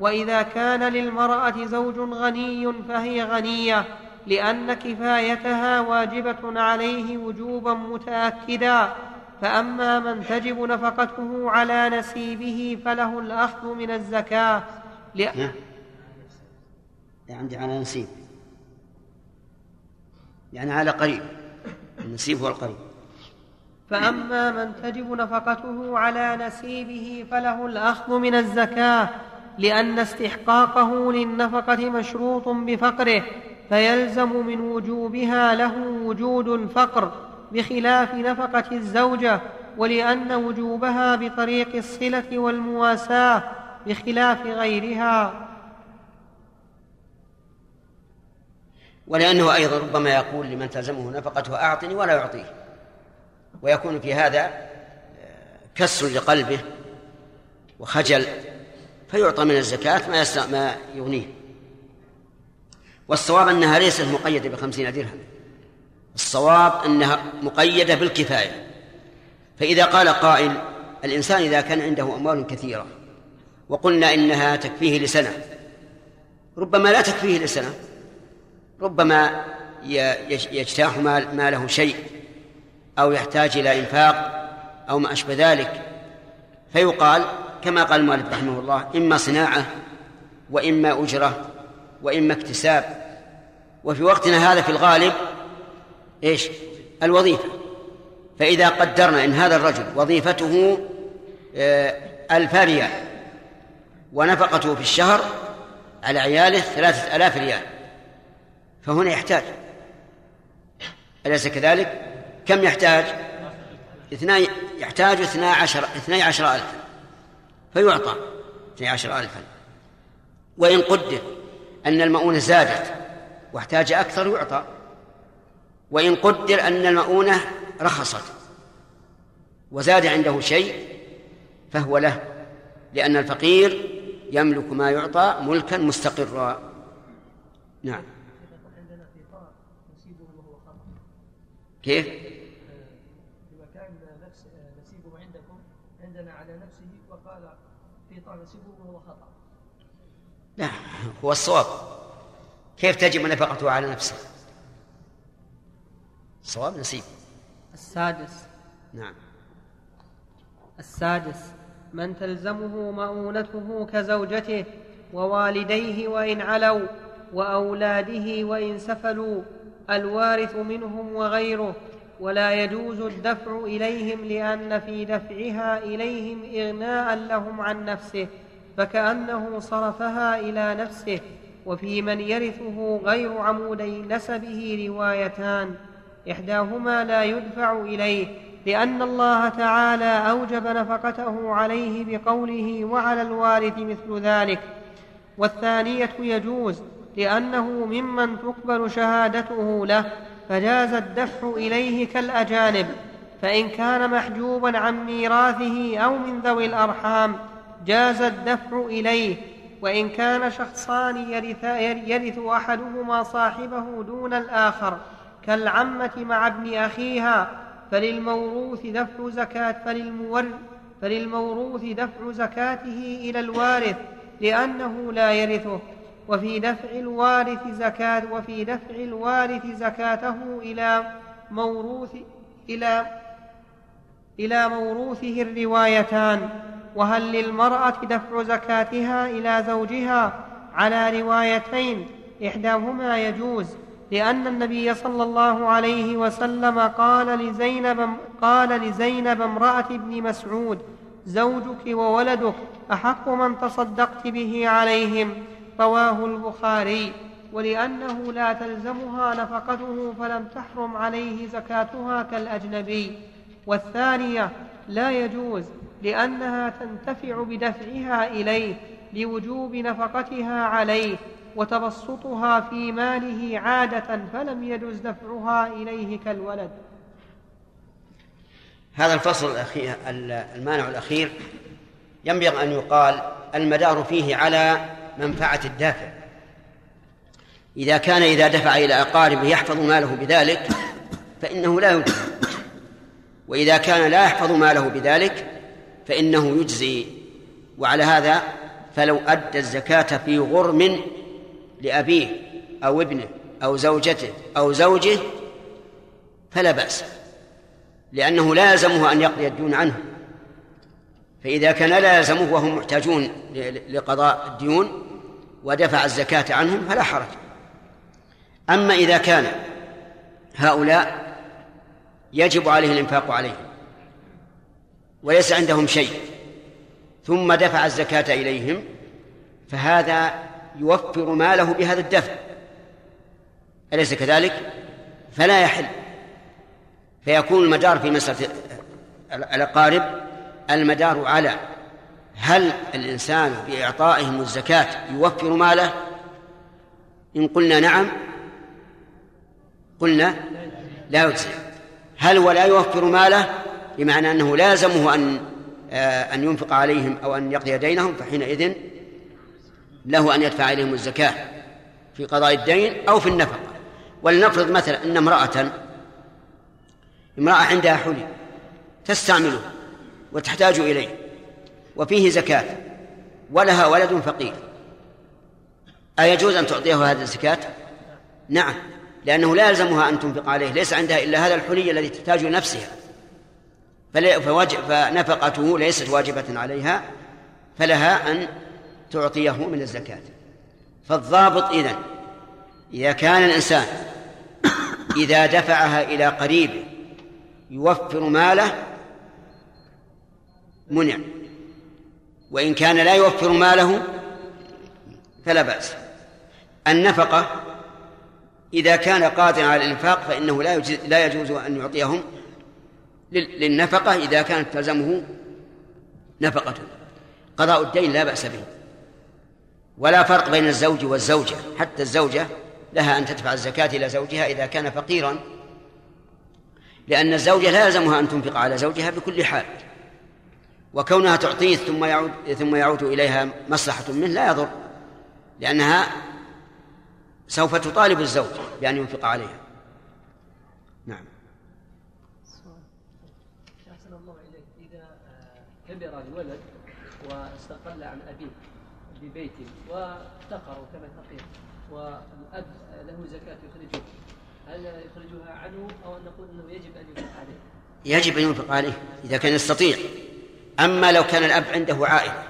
وإذا كان للمرأة زوج غني فهي غنية لأن كفايتها واجبة عليه وجوبا متاكدا. فأما من تجب نفقته على نسيبه فله الأخذ من الزكاة. لأ... عندي على نسيب. يعني على قريب. النسيب هو القريب. فأما من تجب نفقته على نسيبه فله الأخذ من الزكاة لأن استحقاقه للنفقة مشروط بفقره فيلزم من وجوبها له وجود الفقر. بخلاف نفقة الزوجة ولأن وجوبها بطريق الصلة والمواساة بخلاف غيرها. ولأنه أيضا ربما يقول لمن تلزمه نفقته أعطني ولا يعطيه. ويكون في هذا آه، كسر لقلبه وخجل فيعطى من الزكاة ما ما يغنيه. والصواب أنها ليست مقيدة بخمسين درهم. الصواب أنها مقيدة بالكفاية. فإذا قال قائل الإنسان إذا كان عنده أموال كثيرة وقلنا إنها تكفيه لسنة ربما لا تكفيه لسنة ربما يجتاح ماله شيء أو يحتاج إلى إنفاق أو ما أشبه ذلك. فيقال كما قال المؤلف رحمه الله إما صناعة وإما أجرة وإما اكتساب. وفي وقتنا هذا في الغالب إيش؟ الوظيفة. فإذا قدرنا إن هذا الرجل وظيفته آه، ألف ريال ونفقته في الشهر على عياله ثلاثة آلاف ريال. فهنا يحتاج. أليس كذلك؟ كم يحتاج؟ اثنان يحتاج اثنى عشر اثني عشر ألفا. فيعطى اثني عشر ألفا. وإن قدر أن المؤونة زادت واحتاج أكثر يعطى. وإن قدر أن المؤونة رخصت وزاد عنده شيء فهو له لأن الفقير يملك ما يعطى ملكا مستقرا نعم كيف؟ نفس نسيبه عندكم عندنا على نفسه وقال نسيبه وهو خطأ لا هو الصواب كيف تجب نفقته على نفسه؟ الصواب نسيب السادس. نعم. السادس. من تلزمه مؤونته كزوجته ووالديه وإن علوا وأولاده وإن سفلوا الوارث منهم وغيره ولا يجوز الدفع إليهم لأن في دفعها إليهم إغناء لهم عن نفسه فكأنه صرفها إلى نفسه وفي من يرثه غير عمودي نسبه روايتان. إحداهما لا يدفع إليه لأن الله تعالى أوجب نفقته عليه بقوله وعلى الوارث مثل ذلك. والثانية يجوز لأنه ممن تقبل شهادته له فجاز الدفع إليه كالأجانب فإن كان محجوبا عن ميراثه أو من ذوي الأرحام جاز الدفع إليه. وإن كان شخصان يرث, يرث أحدهما صاحبه دون الآخر كالعمة مع ابن أخيها فللموروث دفع زكاة فللمور فللموروث دفع زكاته إلى الوارث لأنه لا يرثه. وفي دفع الوارث زكاة وفي دفع الوارث زكاته إلى موروث إلى إلى موروثه الروايتان. وهل للمرأة دفع زكاتها إلى زوجها؟ على روايتين إحداهما يجوز. لأن النبي صلى الله عليه وسلم قال لزينب قال لزينب امرأة ابن مسعود زوجك وولدك أحق من تصدقت به عليهم. رواه البخاري. ولأنه لا تلزمها نفقته فلم تحرم عليه زكاتها كالأجنبي. والثانية لا يجوز لأنها تنتفع بدفعها إليه لوجوب نفقتها عليه. وتبسطها في ماله عادة فلم يجوز دفعها إليه كالولد. هذا الفصل الأخير المانع الأخير ينبغي أن يقال المدار فيه على منفعة الدافع. إذا كان إذا دفع إلى أقاربه يحفظ ماله بذلك فإنه لا يجزي. وإذا كان لا يحفظ ماله بذلك فإنه يجزي. وعلى هذا فلو أدى الزكاة في غرم لأبيه أو ابنه أو زوجته أو زوجه فلا بأس لأنه لا يلزمه أن يقضي الديون عنه. فإذا كان لا يلزمه وهم محتاجون لقضاء الديون ودفع الزكاة عنهم فلا حرج. أما إذا كان هؤلاء يجب عليه الإنفاق عليهم وليس عندهم شيء ثم دفع الزكاة إليهم فهذا يوفر ماله بهذا الدفع. أليس كذلك؟ فلا يحل. فيكون المدار في مسألة الأقارب المدار على هل الإنسان بإعطائهم الزكاة يوفر ماله؟ إن قلنا نعم قلنا لا يجزي. هل ولا يوفر ماله؟ بمعنى أنه لازمه أن آه، أن ينفق عليهم أو أن يقضي دينهم فحينئذ له أن يدفع عليهم الزكاة في قضاء الدين أو في النفقة. ولنفرض مثلا أن امرأة امرأة عندها حلي تستعمله وتحتاج إليه وفيه زكاة ولها ولد فقير. أيجوز أن تعطيه هذه الزكاة؟ نعم لأنه لا يلزمها أن تنفق عليه ليس عندها إلا هذا الحلي الذي تحتاج نفسها. فواجب فنفقته ليست واجبة عليها فلها أن تعطيه من الزكاة. فالضابط إذن إذا كان الإنسان إذا دفعها إلى قريبه يوفر ماله منع. وإن كان لا يوفر ماله فلا بأس. النفقة إذا كان قادرا على الإنفاق فإنه لا لا يجوز أن يعطيهم للنفقة إذا كانت تلزمه نفقة. قضاء الدين لا بأس به. ولا فرق بين الزوج والزوجة حتى الزوجة لها أن تدفع الزكاة إلى زوجها إذا كان فقيرا لأن الزوجة لا يلزمها أن تنفق على زوجها بكل حال وكونها تعطيه ثم يعود ثم يعود إليها مصلحة منه لا يضر لأنها سوف تطالب الزوج بأن ينفق عليها نعم أحسن الله إليك إذا كبر الولد واستقل عن أبيه ببيته وافتقر وكان فقير والأب له زكاة يخرجها هل يخرجها عنه أو أن نقول أنه يجب أن ينفق عليه؟ يجب أن ينفق عليه إذا كان يستطيع. أما لو كان الأب عنده عائلة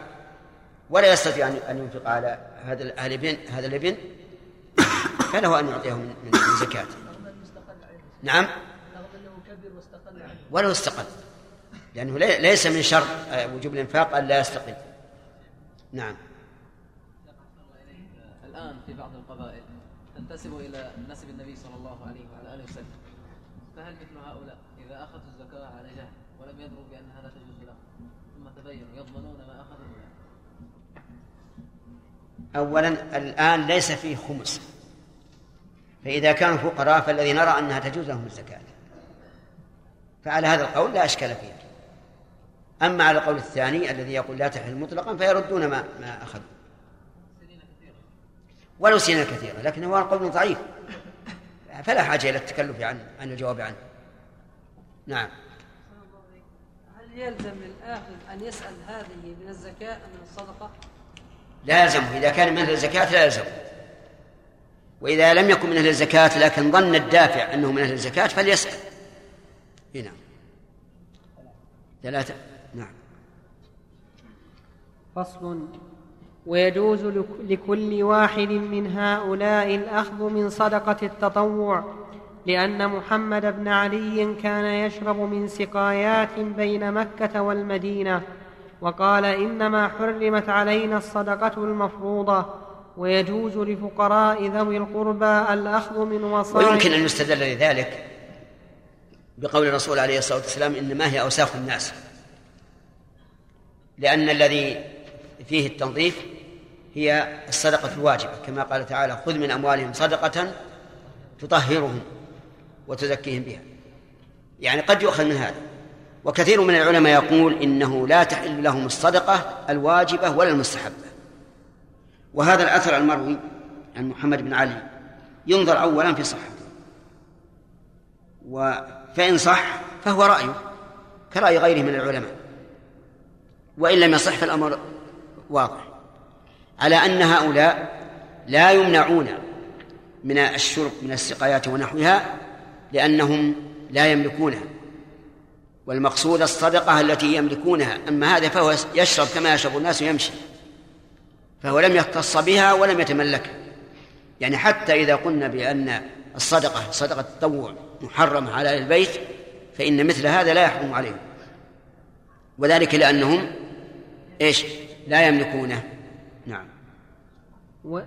ولا يستطيع أن ينفق على هذا الابن هذا الابن فله أن يعطيه من زكاة. نعم. ولو استقل. لأنه ليس من شرط وجوب الإنفاق أن لا يستقل. نعم. الآن في بعض القبائل تنتسب إلى نسب النبي صلى الله عليه وعلى آله وسلم. فهل مثل هؤلاء إذا أخذوا الزكاة على جهل ولم يدروا بأنها لا تجوز لهم ثم تبينوا يضمنون ما أخذوا أولا الآن ليس فيه خمس. فإذا كانوا فقراء فالذي نرى أنها تجوز لهم الزكاة. فعلى هذا القول لا أشكال فيه أما على القول الثاني الذي يقول لا تحل مطلقا فيردون ما ما أخذوا. ولو سنين كثيرة لكن هو قول ضعيف. فلا حاجة إلى التكلف عن عن الجواب عنه. نعم. هل يلزم الآخذ أن يسأل هذه من الزكاة أم من الصدقة؟ لا يلزمه إذا كان من أهل الزكاة لا يلزمه وإذا لم يكن من أهل الزكاة لكن ظن الدافع أنه من أهل الزكاة فليسأل. نعم. ثلاثة. نعم. فصل ويجوز لكل واحد من هؤلاء الأخذ من صدقة التطوع لأن محمد بن علي كان يشرب من سقايات بين مكة والمدينة وقال إنما حرمت علينا الصدقة المفروضة ويجوز لفقراء ذوي القربى الأخذ من وصايا ويمكن أن يستدل لذلك بقول الرسول عليه الصلاة والسلام إنما هي أوساخ الناس لأن الذي فيه التنظيف هي الصدقة الواجبة كما قال تعالى خذ من أموالهم صدقة تطهرهم وتزكيهم بها. يعني قد يؤخذ من هذا. وكثير من العلماء يقول إنه لا تحل لهم الصدقة الواجبة ولا المستحبة. وهذا الأثر المروي عن محمد بن علي ينظر أولا في صحته فإن صح فهو رأيه كرأي غيره من العلماء. وإن لم يصح فالأمر واضح. على أن هؤلاء لا يمنعون من الشرب من السقايات ونحوها لأنهم لا يملكونها. والمقصود الصدقة التي يملكونها أما هذا فهو يشرب كما يشرب الناس ويمشي. فهو لم يختص بها ولم يتملكها يعني حتى إذا قلنا بأن الصدقة صدقة التطوع محرمة على البيت فإن مثل هذا لا يحرم عليهم. وذلك لأنهم إيش؟ لا يملكونه. نعم. و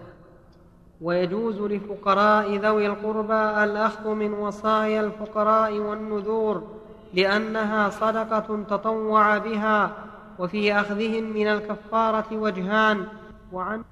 ويجوز لفقراء ذوي القربى الأخذ من وصايا الفقراء والنذور لأنها صدقة تطوع بها وفي أخذهم من الكفارة وجهان وعن